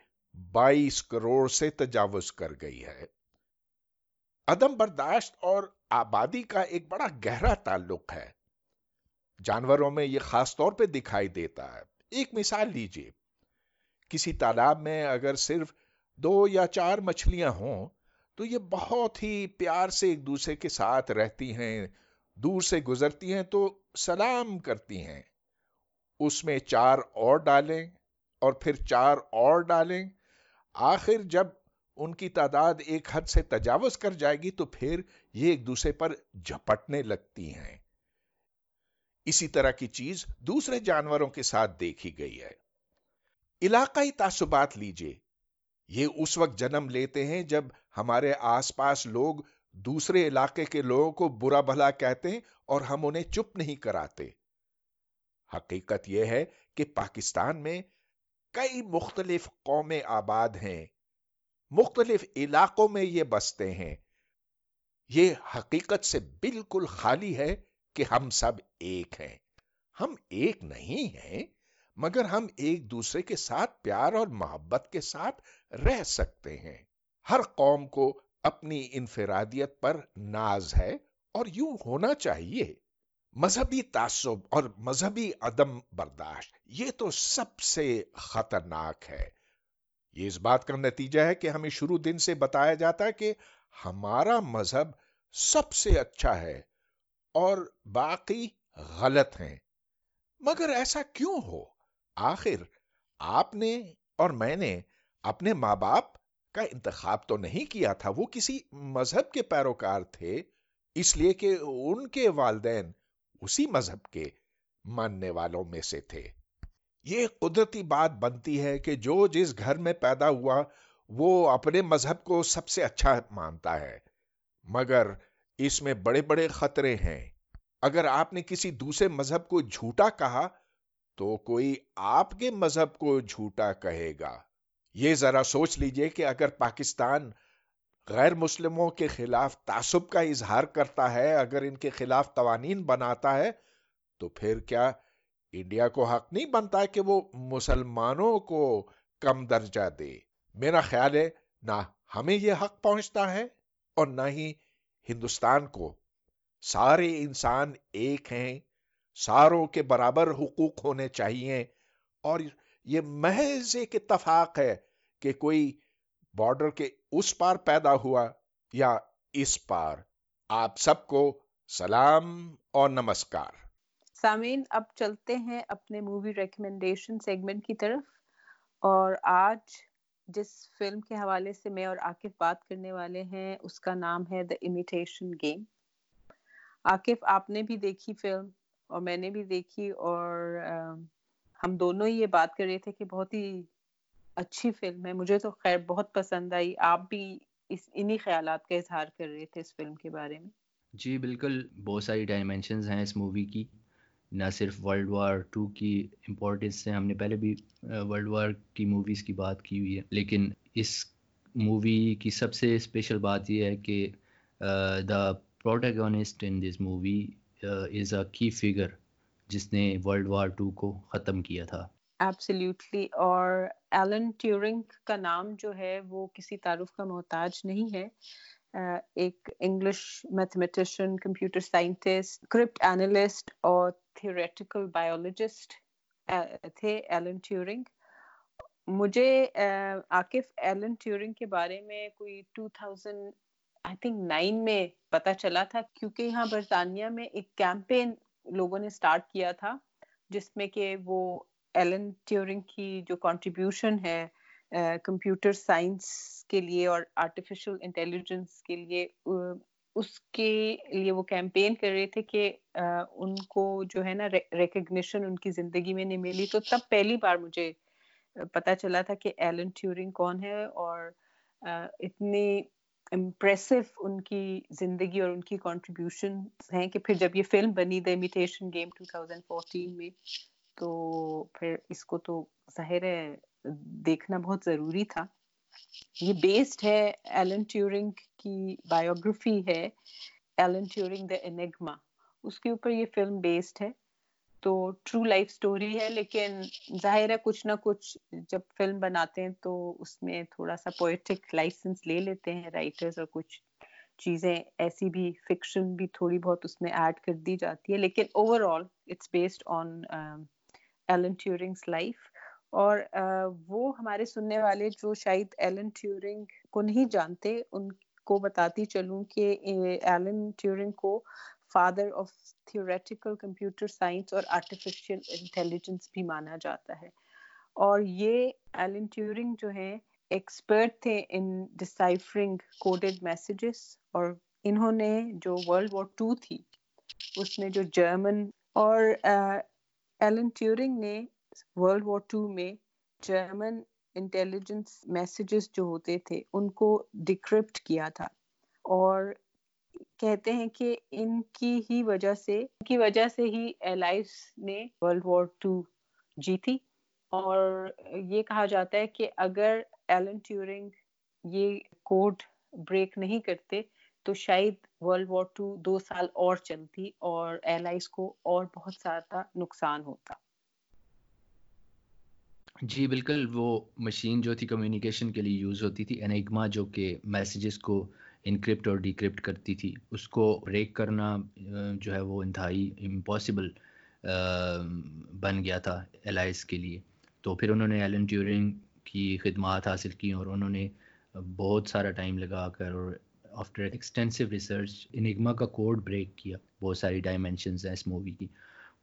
بائیس کروڑ سے تجاوز کر گئی ہے۔ عدم برداشت اور آبادی کا ایک بڑا گہرا تعلق ہے۔ جانوروں میں یہ خاص طور پہ دکھائی دیتا ہے۔ ایک مثال لیجیے کسی تالاب میں اگر صرف دو یا چار مچھلیاں ہوں، تو یہ بہت ہی پیار سے ایک دوسرے کے ساتھ رہتی ہیں، دور سے گزرتی ہیں، تو سلام کرتی ہیں۔ اس میں چار اور ڈالیں اور پھر چار اور ڈالیں۔ آخر جب ان کی تعداد ایک حد سے تجاوز کر جائے گی تو پھر یہ ایک دوسرے پر جھپٹنے لگتی ہیں۔ اسی طرح کی چیز دوسرے جانوروں کے ساتھ دیکھی گئی ہے۔ علاقائی تعصبات لیجیے۔ یہ اس وقت جنم لیتے ہیں جب ہمارے آس پاس لوگ دوسرے علاقے کے لوگوں کو برا بھلا کہتے ہیں اور ہم انہیں چپ نہیں کراتے۔ حقیقت یہ ہے کہ پاکستان میں کئی مختلف قومیں آباد ہیں۔ مختلف علاقوں میں یہ بستے ہیں۔ یہ حقیقت سے بالکل خالی ہے کہ ہم سب ایک ہیں۔ ہم ایک نہیں ہیں، مگر ہم ایک دوسرے کے ساتھ پیار اور محبت کے ساتھ رہ سکتے ہیں۔ ہر قوم کو اپنی انفرادیت پر ناز ہے اور یوں ہونا چاہیے۔ مذہبی تعصب اور مذہبی عدم برداشت، یہ تو سب سے خطرناک ہے۔ یہ اس بات کا نتیجہ ہے کہ ہمیں شروع دن سے بتایا جاتا ہے کہ ہمارا مذہب سب سے اچھا ہے اور باقی غلط ہیں۔ مگر ایسا کیوں ہو؟ آخر آپ نے اور میں نے اپنے ماں باپ کا انتخاب تو نہیں کیا تھا، وہ کسی مذہب کے پیروکار تھے، اس لیے کہ ان کے والدین اسی مذہب کے ماننے والوں میں سے تھے۔ یہ قدرتی بات بنتی ہے کہ جو جس گھر میں پیدا ہوا، وہ اپنے مذہب کو سب سے اچھا مانتا ہے۔ مگر اس میں بڑے بڑے خطرے ہیں۔ اگر آپ نے کسی دوسرے مذہب کو جھوٹا کہا، تو کوئی آپ کے مذہب کو جھوٹا کہے گا۔ یہ ذرا سوچ لیجیے کہ اگر پاکستان غیر مسلموں کے خلاف تعصب کا اظہار کرتا ہے، اگر ان کے خلاف قوانین بناتا ہے، تو پھر کیا انڈیا کو حق نہیں بنتا کہ وہ مسلمانوں کو کم درجہ دے۔ میرا خیال ہے نہ ہمیں یہ حق پہنچتا ہے اور نہ ہی ہندوستان کو۔ سارے انسان ایک ہیں، ساروں کے برابر حقوق ہونے چاہیے۔ اور یہ محض ایک اتفاق ہے کہ کوئی بارڈر کے اس پار پیدا ہوا یا اس پار۔ آپ سب کو سلام اور نمسکار۔ سامعین، اب چلتے ہیں اپنے مووی ریکمنڈیشن سیگمنٹ کی طرف اور آج جس فلم کے حوالے سے میں اور عاقف بات کرنے والے ہیں، اس کا نام ہے دا امیٹیشن گیم عاقف آپ نے بھی دیکھی فلم اور میں نے بھی دیکھی اور ہم دونوں ہی یہ بات کر رہے تھے کہ بہت ہی اچھی فلم ہے۔ مجھے تو خیر بہت پسند آئی۔ آپ بھی اس، انہی خیالات کا اظہار کر رہے تھے اس فلم کے بارے میں۔ جی بالکل۔ بہت ساری ڈائمینشنز ہیں اس مووی کی۔ نہ صرف ورلڈ وار ٹو کی امپورٹنس سے، ہم نے پہلے بھی ورلڈ وار کی موویز کی بات کی ہوئی ہے۔ لیکن اس مووی کی سب سے اسپیشل بات یہ ہے کہ دا پروٹیگونسٹ ان دس مووی از اے کی فگر جس نے ورلڈ وار ٹو کو ختم کیا تھا۔ ایبسلیوٹلی اور ایلن ٹیورنگ کا نام جو ہے، وہ کسی تعارف کا محتاج نہیں ہے۔ ایک English mathematician computer scientist cryptanalyst اور تھیوریٹیکل بایولوجسٹ تھے ایلن ٹیورنگ مجھے عاقف ایلن ٹیورنگ کے بارے میں کوئی two thousand I think nine میں پتا چلا تھا کیونکہ یہاں برطانیہ میں ایک کیمپین لوگوں نے اسٹارٹ کیا تھا جس میں کہ وہ ایلن ٹیورنگ کی جو کنٹریبیوشن ہے کمپیوٹر سائنس کے لیے اور آرٹیفیشل انٹیلیجنس کے لیے اس کے لیے وہ کیمپین کر رہے تھے کہ ان کو جو ہے نا ریکگنیشن ان کی زندگی میں نہیں ملی۔ تو تب پہلی بار مجھے پتا چلا تھا کہ ایلن ٹیورنگ کون ہے اور اتنی امپریسو ان کی زندگی اور ان کی کنٹریبیوشن ہیں کہ پھر جب یہ فلم بنی دا امیٹیشن گیم 2014 میں، تو پھر اس کو تو ظاہر ہے دیکھنا بہت ضروری تھا۔ یہ بیسڈ ہے ایلن ٹیورنگ کی بایوگرافی ہے ایلن ٹیورنگ دا انگما اس کے اوپر یہ فلم بیسڈ ہے. تو ٹرو لائف سٹوری ہے، لیکن ظاہر ہے کچھ نہ کچھ جب فلم بناتے ہیں تو اس میں تھوڑا سا پوئٹک لائسنس لے لیتے ہیں رائٹرز اور کچھ چیزیں ایسی بھی فکشن بھی تھوڑی بہت اس میں ایڈ کر دی جاتی ہے. لیکن overall it's based on Alan Turing's life اور uh, وہ ہمارے سننے والے جو شاید ایلن ٹیورنگ کو نہیں جانتے، ان کو بتاتی چلوں کہ ایلن ٹیورنگ کو father of theoretical computer science اور آرٹیفیشیل انٹیلیجنس بھی مانا جاتا ہے۔ اور یہ ایلن ٹیورنگ جو ہے ایکسپرٹ تھے ان ڈسائفرنگ کوڈڈ میسیجز اور انہوں نے جو ورلڈ وار ٹو تھی، اس میں جو جرمن اور ایلن ٹیورنگ نے ورلڈ وار ٹو میں جرمن انٹیلیجنس میسیجز جو ہوتے تھے، ان کو ڈیکرپٹ کیا تھا۔ اور کہتے ہیں کہ ان کی ہی وجہ سے، ان کی وجہ سے ہی ایلائز نے ورلڈ وار ٹو جیتی۔ اور یہ کہا جاتا ہے کہ اگر ایلن ٹیورنگ یہ کوڈ بریک نہیں کرتے، تو شاید ورلڈ وار ٹو دو سال اور چلتی اور ایلائز کو اور بہت زیادہ نقصان ہوتا۔ جی بالکل، وہ مشین جو تھی کمیونیکیشن کے لیے یوز ہوتی تھی انیگما جو کہ میسیجز کو انکرپٹ اور ڈیکرپٹ کرتی تھی، اس کو بریک کرنا جو ہے وہ انتہائی امپاسبل بن گیا تھا الائز کے لیے۔ تو پھر انہوں نے ایلن ٹیورنگ کی خدمات حاصل کی اور انہوں نے بہت سارا ٹائم لگا کر اور آفٹر ایکسٹینسو ریسرچ انگما کا کوڈ بریک کیا۔ بہت ساری ڈائمینشنز ہیں اس مووی کی۔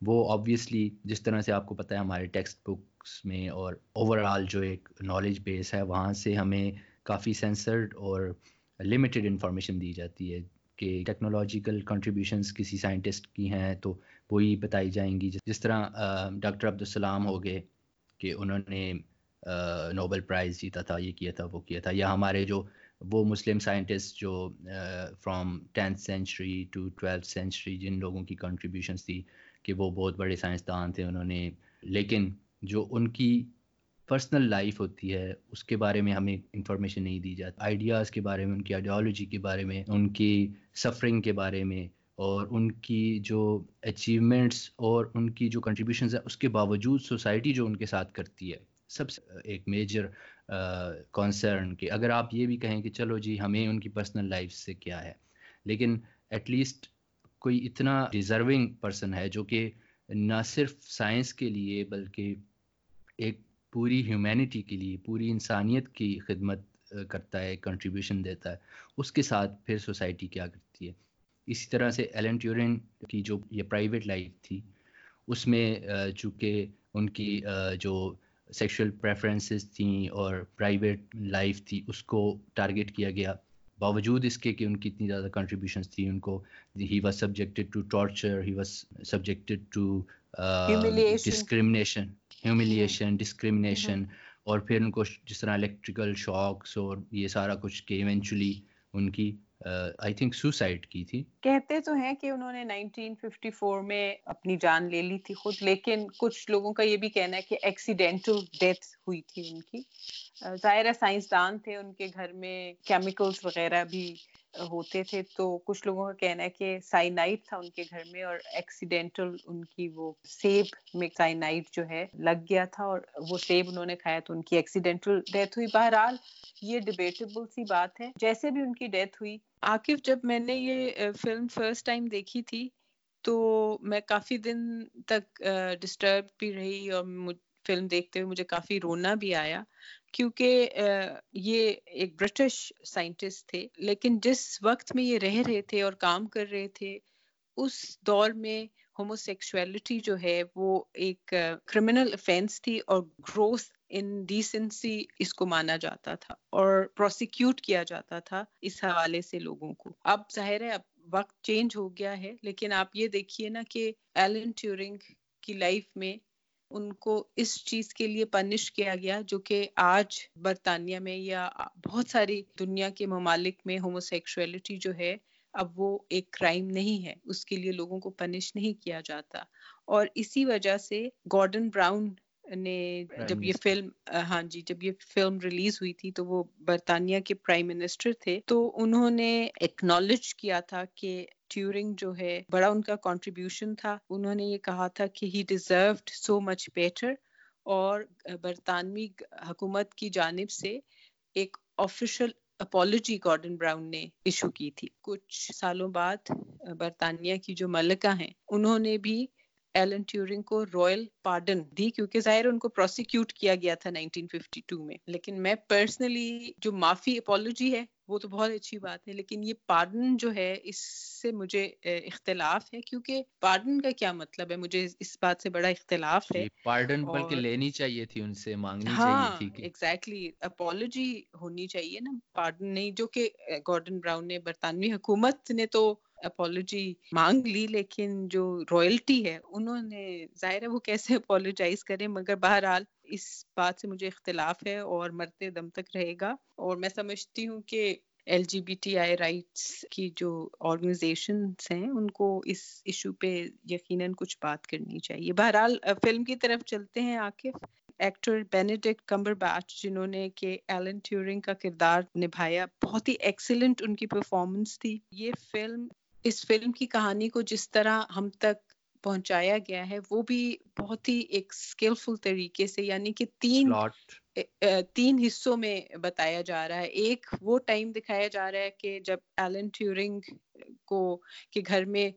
وہ آبویسلی جس طرح سے آپ کو پتہ ہے ہمارے ٹیکسٹ بکس میں اور اوور آل جو ایک نالج بیس ہے، وہاں سے ہمیں کافی سینسرڈ اور لمیٹڈ انفارمیشن دی جاتی ہے کہ ٹیکنالوجیکل کنٹریبیوشنس کسی سائنٹسٹ کی ہیں تو وہی بتائی جائیں گی۔ جس طرح ڈاکٹر عبدالسلام ہو گئے کہ انہوں نے نوبل پرائز جیتا تھا، یہ کیا تھا، وہ کیا تھا، یا ہمارے جو وہ مسلم سائنٹسٹ جو from tenth century to twelfth century جن لوگوں کی کنٹریبیوشنس تھی کہ وہ بہت بڑے سائنسدان تھے انہوں نے۔ لیکن جو ان کی پرسنل لائف ہوتی ہے، اس کے بارے میں ہمیں انفارمیشن نہیں دی جاتی۔ آئیڈیاز کے بارے میں، ان کی آئیڈیالوجی کے بارے میں، ان کی سفرنگ کے بارے میں اور ان کی جو اچیومنٹس اور ان کی جو کنٹریبیوشنز ہیں، اس کے باوجود سوسائٹی جو ان کے ساتھ کرتی ہے۔ سب سے ایک میجر کانسرن کہ اگر آپ یہ بھی کہیں کہ چلو جی ہمیں ان کی پرسنل لائف سے کیا ہے۔ لیکن ایٹ لیسٹ کوئی اتنا ڈیزرونگ پرسن ہے جو کہ نہ صرف سائنس کے لیے بلکہ ایک پوری ہیومینٹی کے لیے، پوری انسانیت کی خدمت کرتا ہے کنٹریبیوشن دیتا ہے، اس کے ساتھ پھر سوسائٹی کیا کرتی ہے؟ اسی طرح سے ایلن ٹیورن کی جو یہ پرائیویٹ لائف تھی، اس میں چونکہ ان کی جو سیکشل پریفرنسز تھیں اور پرائیویٹ لائف تھی، اس کو ٹارگیٹ کیا گیا۔ باوجود اس کے کہ ان کی اتنی زیادہ کنٹریبیوشنس تھیں ان کو he was subjected to torture he was subjected to discrimination humiliation discrimination اور پھر ان کو جس طرح الیکٹریکل شاکس اور یہ سارا کچھ کہ ایونچولی ان کی آئی تھنک سوسائڈ کی تھی۔ کہتے تو ہیں کہ انہوں نے 1954 میں اپنی جان لے لی تھی خود، لیکن کچھ لوگوں کا یہ بھی کہنا ہے کہ ایکسیڈینٹل ڈیتھ ہوئی تھی ان کی۔ ظاہر ہے سائنسدان تھے، ان کے گھر میں کیمیکلز وغیرہ بھی ہوتے تھے تو کچھ لوگوں کا کہنا ہے کہ سائنائٹ تھا ان کے گھر میں اور ایکسیڈینٹل ان کی وہ سیب میں سائنائٹ جو ہے لگ گیا تھا اور وہ سیب انہوں نے کھایا تو ان کی ایکسیڈینٹل ڈیتھ ہوئی۔ بہرحال یہ ڈبیٹیبل سی بات ہے۔ جیسے بھی ان کی ڈیتھ ہوئی۔ عاقف جب میں نے یہ فلم فرسٹ ٹائم دیکھی تھی تو میں کافی دن تک ڈسٹرب بھی رہی اور فلم دیکھتے ہوئے مجھے کافی رونا بھی آیا۔ کیونکہ یہ ایک برٹش سائنٹسٹ تھے، لیکن جس وقت میں یہ رہ رہے تھے اور کام کر رہے تھے، اس دور میں ہومو سیکسولیٹی جو ہے، وہ ایک کرمنل افینس تھی اور گروتھ ان ڈیسنسی اس کو مانا جاتا تھا اور پروسیکیوٹ کیا جاتا تھا اس حوالے سے لوگوں کو۔ اب ظاہر ہے، اب وقت چینج ہو گیا ہے، لیکن آپ یہ دیکھیے نا کہ ایلن ٹیورنگ کی لائف میں ان کو اس چیز کے لیے پنش کیا گیا جو کہ آج برطانیہ میں یا بہت ساری دنیا کے ممالک میں ہومو سیکشولیٹی جو ہے، اب وہ ایک کرائم نہیں ہے۔ اس کے لیے لوگوں کو پنش نہیں کیا جاتا۔ اور اسی وجہ سے گارڈن براؤن نے جب یہ فلم ہاں جی جب یہ فلم ریلیز ہوئی تھی تو وہ برطانیہ کے پرائم منسٹر تھے تو انہوں نے ایکنالج کیا تھا کہ ٹیورنگ جو ہے بڑا ان کا کنٹریبیوشن تھا۔ انہوں نے یہ کہا تھا کہ ہی ڈیزروڈ سو مچ بیٹر اور برطانوی حکومت کی جانب سے ایک آفیشل اپولوجی گارڈن براؤن نے ایشو کی تھی۔ کچھ سالوں بعد برطانیہ کی جو ملکہ ہیں انہوں نے بھی ایلن ٹیورنگ کو رائل پارڈن دی کیونکہ ظاہر ان کو پروسیکیوٹ کیا گیا تھا 1952 میں۔ لیکن میں پرسنلی جو معافی اپولوجی ہے وہ تو بہت اچھی بات ہے لیکن یہ پارڈن جو ہے اس سے مجھے اختلاف ہے کیونکہ پارڈن کا کیا مطلب ہے؟ مجھے اس بات سے بڑا اختلاف ہے۔ پارڈن بلکہ لینی چاہیے تھی ان سے مانگنی ہاں ایگزیکٹلی اپولوجی ہونی چاہیے نا۔ پارڈن نہیں جو کہ گارڈن براؤن نے برطانوی حکومت نے تو اپولوجی مانگ لی، لیکن جو رائلٹی ہے، انہوں نے، ظاہر ہے وہ کیسے اپولوجائز کریں؟ مگر بہرحال اس بات سے مجھے اختلاف ہے اور مرتے دم تک رہے گا۔ اور میں سمجھتی ہوں کہ L G B T I rights کی جو آرگنائزیشنس ہیں، ان کو اس ایشو پہ یقیناً کچھ بات کرنی چاہیے۔ بہرحال فلم کی طرف چلتے ہیں Aqif actor Benedict Cumberbatch جنہوں نے کہ ایلن ٹیورنگ کا کردار نبھایا، بہت ہی ایکسیلنٹ ان کی پرفارمنس تھی۔ یہ فلم اس فلم کی کہانی کو جس طرح ہم تک پہنچایا گیا ہے وہ بھی بہت ہی ایک اسکلفل طریقے سے یعنی کہ تین تین حصوں میں بتایا جا رہا ہے۔ ایک وہ ٹائم دکھایا جا رہا ہے کہ جب ایلن ٹیورنگ کو کے گھر میں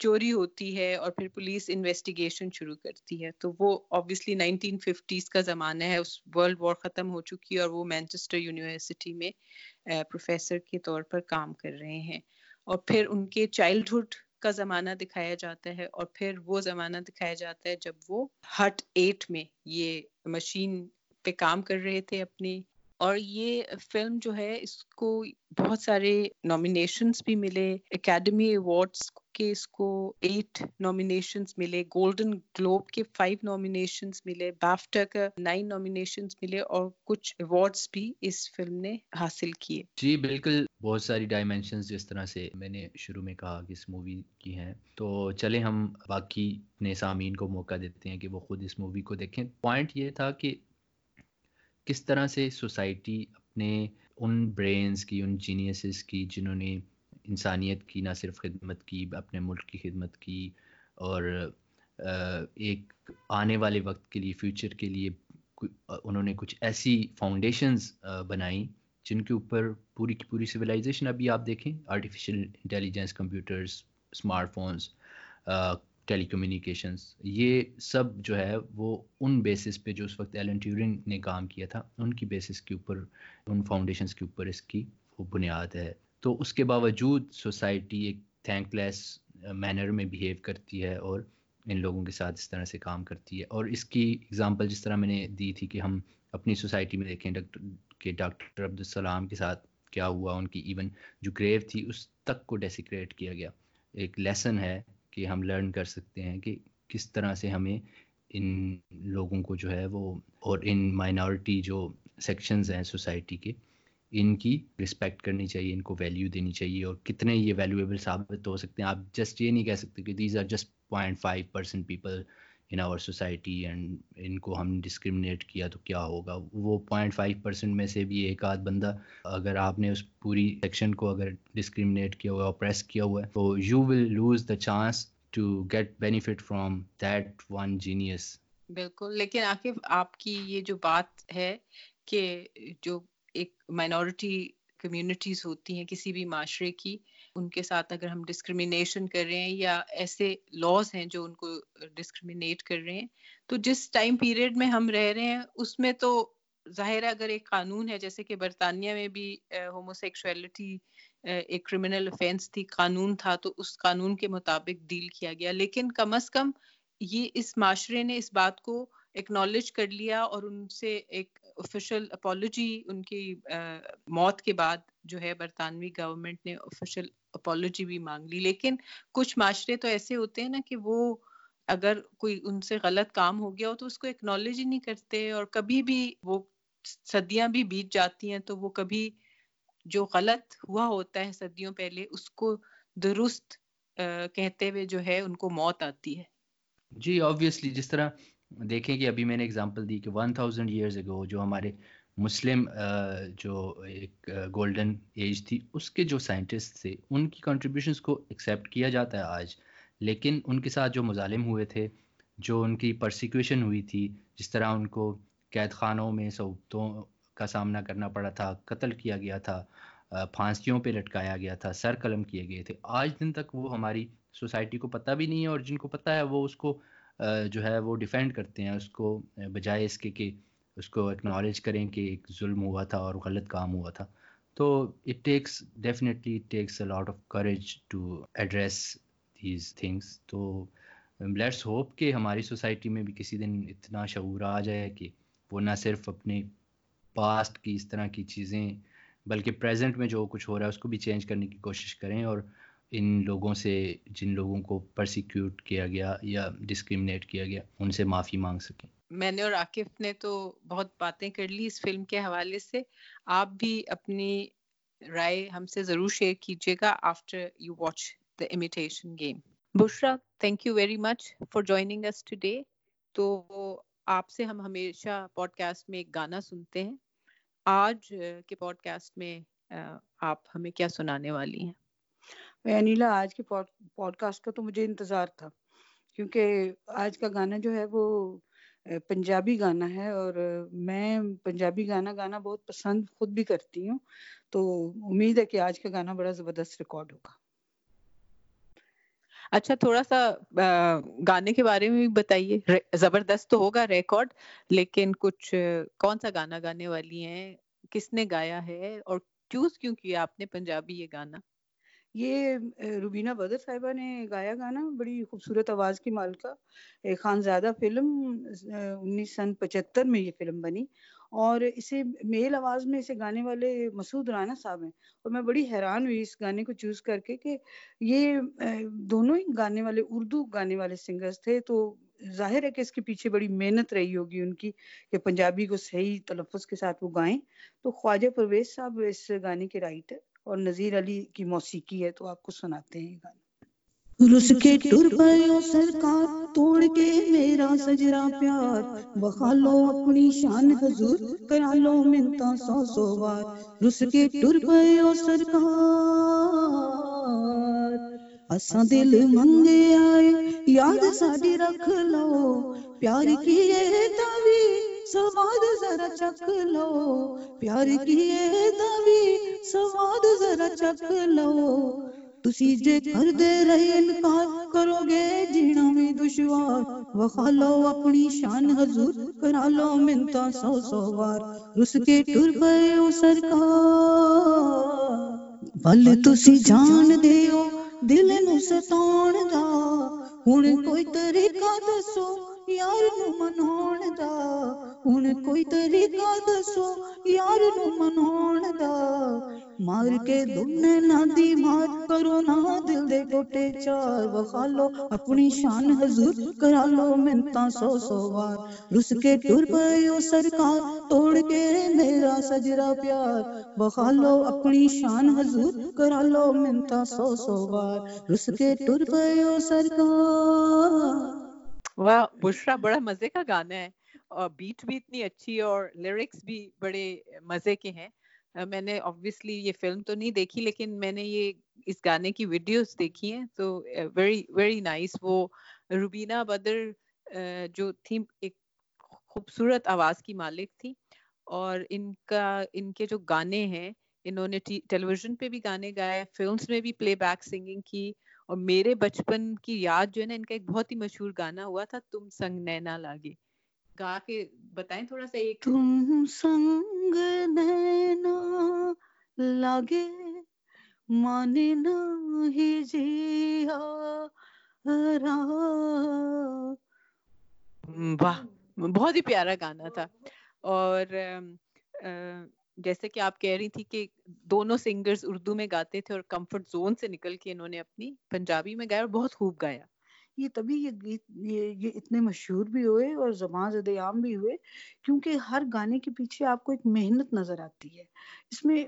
چوری ہوتی ہے اور پھر پولیس انویسٹیگیشن شروع کرتی ہے۔ تو وہ آبویسلی نائنٹین ففٹیز کا زمانہ ہے اس ورلڈ وار ختم ہو چکی ہے اور وہ مینچسٹر یونیورسٹی میں پروفیسر کے طور پر کام کر رہے ہیں۔ اور پھر ان کے چائلڈہڈ کا زمانہ دکھایا جاتا ہے اور پھر وہ زمانہ دکھایا جاتا ہے جب وہ ہٹ ایٹ میں یہ مشین پہ کام کر رہے تھے اپنی اور یہ فلم جو ہے اس کو بہت سارے نامینیشنز بھی ملے اکیڈمی ایوارڈس کے اس کو ایٹ نامینیشنز ملے گولڈن گلوب کے فائیو نامینیشنز ملے بافٹا کا نائن نامینیشنز ملے اور کچھ ایوارڈس بھی اس فلم نے حاصل کیے۔ جی بالکل بہت ساری ڈائمینشنز جس طرح سے میں نے شروع میں کہا کہ اس مووی کی ہیں۔ تو چلیں ہم باقی اپنے سامعین کو موقع دیتے ہیں کہ وہ خود اس مووی کو دیکھیں۔ پوائنٹ یہ تھا کہ کس طرح سے سوسائٹی اپنے ان برینز کی، ان جینیسز کی جنہوں نے انسانیت کی، نہ صرف خدمت کی، اپنے ملک کی خدمت کی اور ایک آنے والے وقت کے لیے فیوچر کے لیے انہوں نے کچھ ایسی فاؤنڈیشنز بنائیں جن کے اوپر پوری کی پوری سویلائزیشن ابھی آپ دیکھیں artificial intelligence computers smart phones telecommunications یہ سب جو ہے وہ ان بیسس پہ جو اس وقت ایلن ٹیورنگ نے کام کیا تھا، ان کی بیسس کے اوپر، ان فاؤنڈیشنس کے اوپر اس کی وہ بنیاد ہے۔ تو اس کے باوجود سوسائٹی ایک تھینک لیس مینر میں بیہیو کرتی ہے اور ان لوگوں کے ساتھ اس طرح سے کام کرتی ہے۔ اور اس کی اگزامپل جس طرح میں نے دی تھی کہ ہم اپنی سوسائٹی میں دیکھیں، ڈاکٹر کہ ڈاکٹر عبدالسلام کے ساتھ کیا ہوا، ان کی ایون جو گریو تھی، اس تک کو ڈیسیکریٹ کیا گیا۔ ایک لیسن ہے کہ ہم لرن کر سکتے ہیں کہ کس طرح سے ہمیں ان لوگوں کو جو ہے وہ، اور ان مائنورٹی جو سیکشنز ہیں سوسائٹی کے، ان کی رسپیکٹ کرنی چاہیے، ان کو ویلیو دینی چاہیے۔ اور کتنے یہ ویلیویبل ثابت ہو سکتے ہیں، آپ جسٹ یہ نہیں کہہ سکتے کہ these are just point five percent people in our society and ان کو ہم ڈسکرمنیٹ کیا تو کیا ہوگا؟ وہ پوائنٹ فائیو پرسینٹ میں سے بھی ایک آدھ بندہ اگر آپ نے اس پوری سیکشن کو اگر ڈسکرمنیٹ کیا ہوا ہے پریس کیا ہوا ہے تو you will lose the chance to get benefit from that one genius بالکل، لیکن عاقب آپ کی یہ جو بات ہے کہ جو ایک مائنورٹی کمیونٹیز ہوتی ہیں کسی بھی معاشرے کی ان کے ساتھ اگر ہم ڈسکریمنیشن کر رہے ہیں یا ایسے لاز ہیں جو ان کو ڈسکریمنیٹ کر رہے ہیں، تو جس ٹائم پیریڈ میں ہم رہ رہے ہیں، اس میں تو ظاہر اگر ایک قانون ہے، جیسے کہ برطانیہ میں بھی ہومو سیکشولیٹی ایک کرمنل افینس تھی، قانون تھا، تو اس قانون کے مطابق ڈیل کیا گیا۔ لیکن کم از کم یہ اس معاشرے نے اس بات کو اکنالج کر لیا اور ان سے ایک آفیشل اپالوجی ان کی موت کے بعد جو ہے برطانوی گورنمنٹ نے آفیشل اپالوجی بھی مانگ لی۔ لیکن کچھ معاشرے تو ایسے ہوتے ہیں نا کہ وہ اگر کوئی ان سے غلط کام ہو گیا ہو تو اس کو اکنالج ہی نہیں کرتے اور کبھی بھی وہ صدیاں بھی بیت جاتی ہیں تو وہ کبھی جو غلط ہوا ہوتا ہے صدیوں پہلے اس کو درست کہتے ہوئے جو ہے ان کو موت آتی ہے۔ جی آبویسلی جس طرح دیکھیں کہ ابھی میں نے اگزامپل دی کہ ون تھاؤزینڈ ایئرز اگو جو ہمارے مسلم جو ایک گولڈن ایج تھی، اس کے جو سائنٹسٹ تھے، ان کی کنٹریبیوشنس کو ایکسیپٹ کیا جاتا ہے آج۔ لیکن ان کے ساتھ جو مظالم ہوئے تھے، جو ان کی پرسیکیوشن ہوئی تھی، جس طرح ان کو قید خانوں میں صعوبتوں کا سامنا کرنا پڑا تھا، قتل کیا گیا تھا پھانسیوں پہ لٹکایا گیا تھا، سر قلم کیے گئے تھے۔ آج دن تک وہ ہماری سوسائٹی کو پتہ بھی نہیں ہے، اور جن کو پتہ ہے، وہ اس کو جو ہے، وہ ڈیفینڈ کرتے ہیں، اس کو، بجائے اس کے کہ اس کو اکنالج کریں کہ ایک ظلم ہوا تھا اور غلط کام ہوا تھا۔ تو it takes definitely it takes a lot of courage to address these things تو لیٹس ہوپ کہ ہماری سوسائٹی میں بھی کسی دن اتنا شعور آ جائے کہ وہ نہ صرف اپنے پاسٹ کی اس طرح کی چیزیں، بلکہ پریزنٹ میں جو کچھ ہو رہا ہے اس کو بھی چینج کرنے کی کوشش کریں اور ان لوگوں سے، جن لوگوں کو پرسیکیوٹ کیا گیا یا ڈسکریمنیٹ کیا گیا، ان سے معافی مانگ سکیں۔ میں نے اور عاقف نے تو بہت باتیں کر لی اس فلم کے حوالے سے۔ آپ بھی اپنی رائے ہم سے ضرور شیئر کیجیے گا after you watch the imitation game. Bushra thank you very much for joining us today تو آپ سے ہم ہمیشہ پوڈ کاسٹ میں ایک گانا سنتے ہیں۔ آج کے پوڈ کاسٹ میں آپ ہمیں کیا سنانے والی ہیں؟ انیلا، آج کے پوڈ کاسٹ کا تو مجھے انتظار تھا۔ کیونکہ آج کا گانا جو ہے وہ پنجابی گانا ہے اور میں پنجابی گانا گانا بہت پسند خود بھی کرتی ہوں، تو امید ہے کہ آج کا گانا بڑا زبردست ریکارڈ ہوگا۔ اچھا تھوڑا سا گانے کے بارے میں بھی بتائیے۔ زبردست تو ہوگا ریکارڈ، لیکن کچھ کون سا گانا گانے والی ہیں؟ کس نے گایا ہے؟ اور چوز کیوں کیا آپ نے پنجابی یہ گانا؟ یہ روبینہ بدر صاحبہ نے گایا گانا بڑی خوبصورت آواز کی مالکہ۔ خانزادہ فلم انیس سن پچہتر میں یہ فلم بنی۔ اور اسے میل آواز میں اسے گانے والے مسعود رانا صاحب ہیں۔ اور میں بڑی حیران ہوئی اس گانے کو چوز کر کے کہ یہ دونوں ہی گانے والے، اردو گانے والے سنگرز تھے۔ تو ظاہر ہے کہ اس کے پیچھے بڑی محنت رہی ہوگی ان کی کہ پنجابی کو صحیح تلفظ کے ساتھ وہ گائیں۔ تو خواجہ پرویز صاحب اس گانے کے رائٹر اور نذیر علی کی موسیقی ہے تو آپ کو سناتے ہیں یہ گانا۔ رس کے ٹر پیو سرکار توڑ کے میرا سجرا پیار بخا لو اپنی شان حضور کرا لو منتا سو سو بار رس کے ٹر پیو سرکار اساں دل منگے آئے یاد ساڈی رکھ لو پیار کیے تاوی سواد ذرا چک لو۔ پیار کیے تاوی سواد ذرا چک لو۔ تسی جے کر دے رہے انکار کرو گے، جینا بھی دشوار۔ وخا لو اپنی شان حضور، کرا لو منتا سو سو بار رس کے ٹر پئے او سرکار۔ ول تسی جان دیو، دل نو ستان دا۔ ہن کوئی طریقہ دسو یار نو مناون دا ہن کوئی طریقہ دسو یار نو مناون دا مار کے دنے نہ دی مار کرو نہ دل دے ٹوٹے چار وخالو اپنی شان حضور کرا لو منتا سو سو بار رس کے ٹر پیو سرکار توڑ کے میرا سجرا پیار بخالو اپنی شان حضور کرا لو منتا سو سو بار رس کے ٹر پیو سرکار واہ، بشرا بڑا مزے کا گانا ہے۔ اور بیٹ بھی اتنی اچھی اور لیرکس بھی بڑے مزے کے ہیں۔ میں نے آبویسلی یہ فلم تو نہیں دیکھی، لیکن میں نے یہ اس گانے کی ویڈیوز دیکھی ہیں۔ تو ویری ویری نائس وہ روبینہ بدر جو تھی، ایک خوبصورت آواز کی مالک تھی۔ اور ان کا، ان کے جو گانے ہیں، انہوں نے ٹیلی ویژن پہ بھی گانے گائے فلمس میں بھی پلے بیک سنگنگ کی۔ اور میرے بچپن کی یاد جو ہے نا ان کا ایک بہت ہی مشہور گانا ہوا تھا تم سنگ نینا لاگے۔ گا کے بتائیں تھوڑا سا ایک۔ تم سنگ نینا لاگے مانے ہی جیا واہ بہت ہی پیارا گانا تھا۔ اور جیسے کہ آپ کہہ رہی تھی کہ دونوں سنگرز اردو میں گاتے تھے اور کمفرٹ زون سے نکل کے انہوں نے اپنی پنجابی میں گایا اور بہت خوب گایا۔ یہ تبھی یہ گیت، یہ یہ اتنے مشہور بھی ہوئے اور زبان زد عام بھی ہوئے کیونکہ ہر گانے کے پیچھے آپ کو ایک محنت نظر آتی ہے۔ اس میں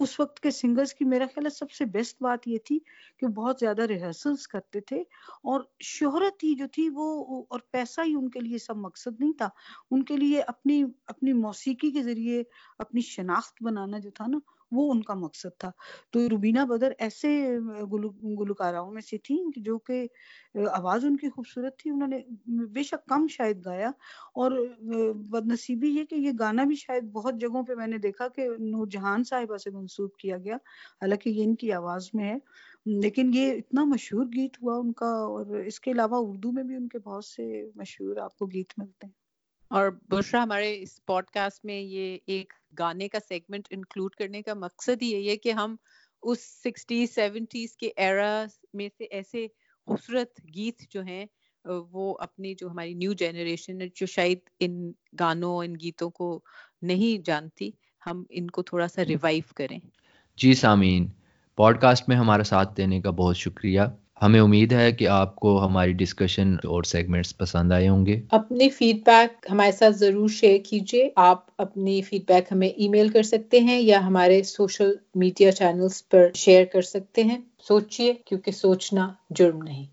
اس وقت کے سنگرز کی میرا خیال ہے سب سے بیسٹ بات یہ تھی کہ بہت زیادہ ریہرسلس کرتے تھے اور شہرت ہی جو تھی وہ اور پیسہ ہی ان کے لیے سب مقصد نہیں تھا۔ ان کے لیے اپنی اپنی موسیقی کے ذریعے اپنی شناخت بنانا جو تھا نا وہ ان کا مقصد تھا۔ تو روبینہ بدر ایسے گلوکاراؤں میں سے تھیں جو کہ آواز ان کی خوبصورت تھی، انہوں نے بے شک کم شاید گایا۔ اور بد نصیبی یہ کہ یہ گانا بھی شاید بہت جگہوں پہ میں نے دیکھا کہ نور جہان صاحبہ سے منسوب کیا گیا۔ حالانکہ یہ ان کی آواز میں ہے۔ لیکن یہ اتنا مشہور گیت ہوا ان کا اور اس کے علاوہ اردو میں بھی ان کے بہت سے مشہور آپ کو گیت ملتے ہیں۔ اور بشرا ہمارے اس پوڈ کاسٹ میں یہ ایک گانے کا سیگمنٹ انکلوڈ کرنے کا مقصد ہی یہی ہے کہ ہم اس سکسٹیز سیونٹیز کے ایرا میں سے ایسے خوبصورت گیت جو ہیں، وہ اپنی جو ہماری نیو جنریشن جو شاید ان گانوں، ان گیتوں کو نہیں جانتی، ہم ان کو تھوڑا سا ریوائو کریں۔ جی سامعین پوڈ کاسٹ میں ہمارا ساتھ دینے کا بہت شکریہ۔ ہمیں امید ہے کہ آپ کو ہماری ڈسکشن اور سیگمنٹس پسند آئے ہوں گے۔ اپنی فیڈ بیک ہمارے ساتھ ضرور شیئر کیجیے۔ آپ اپنی فیڈ بیک ہمیں ای میل کر سکتے ہیں یا ہمارے سوشل میڈیا چینلز پر شیئر کر سکتے ہیں۔ سوچئے کیونکہ سوچنا جرم نہیں۔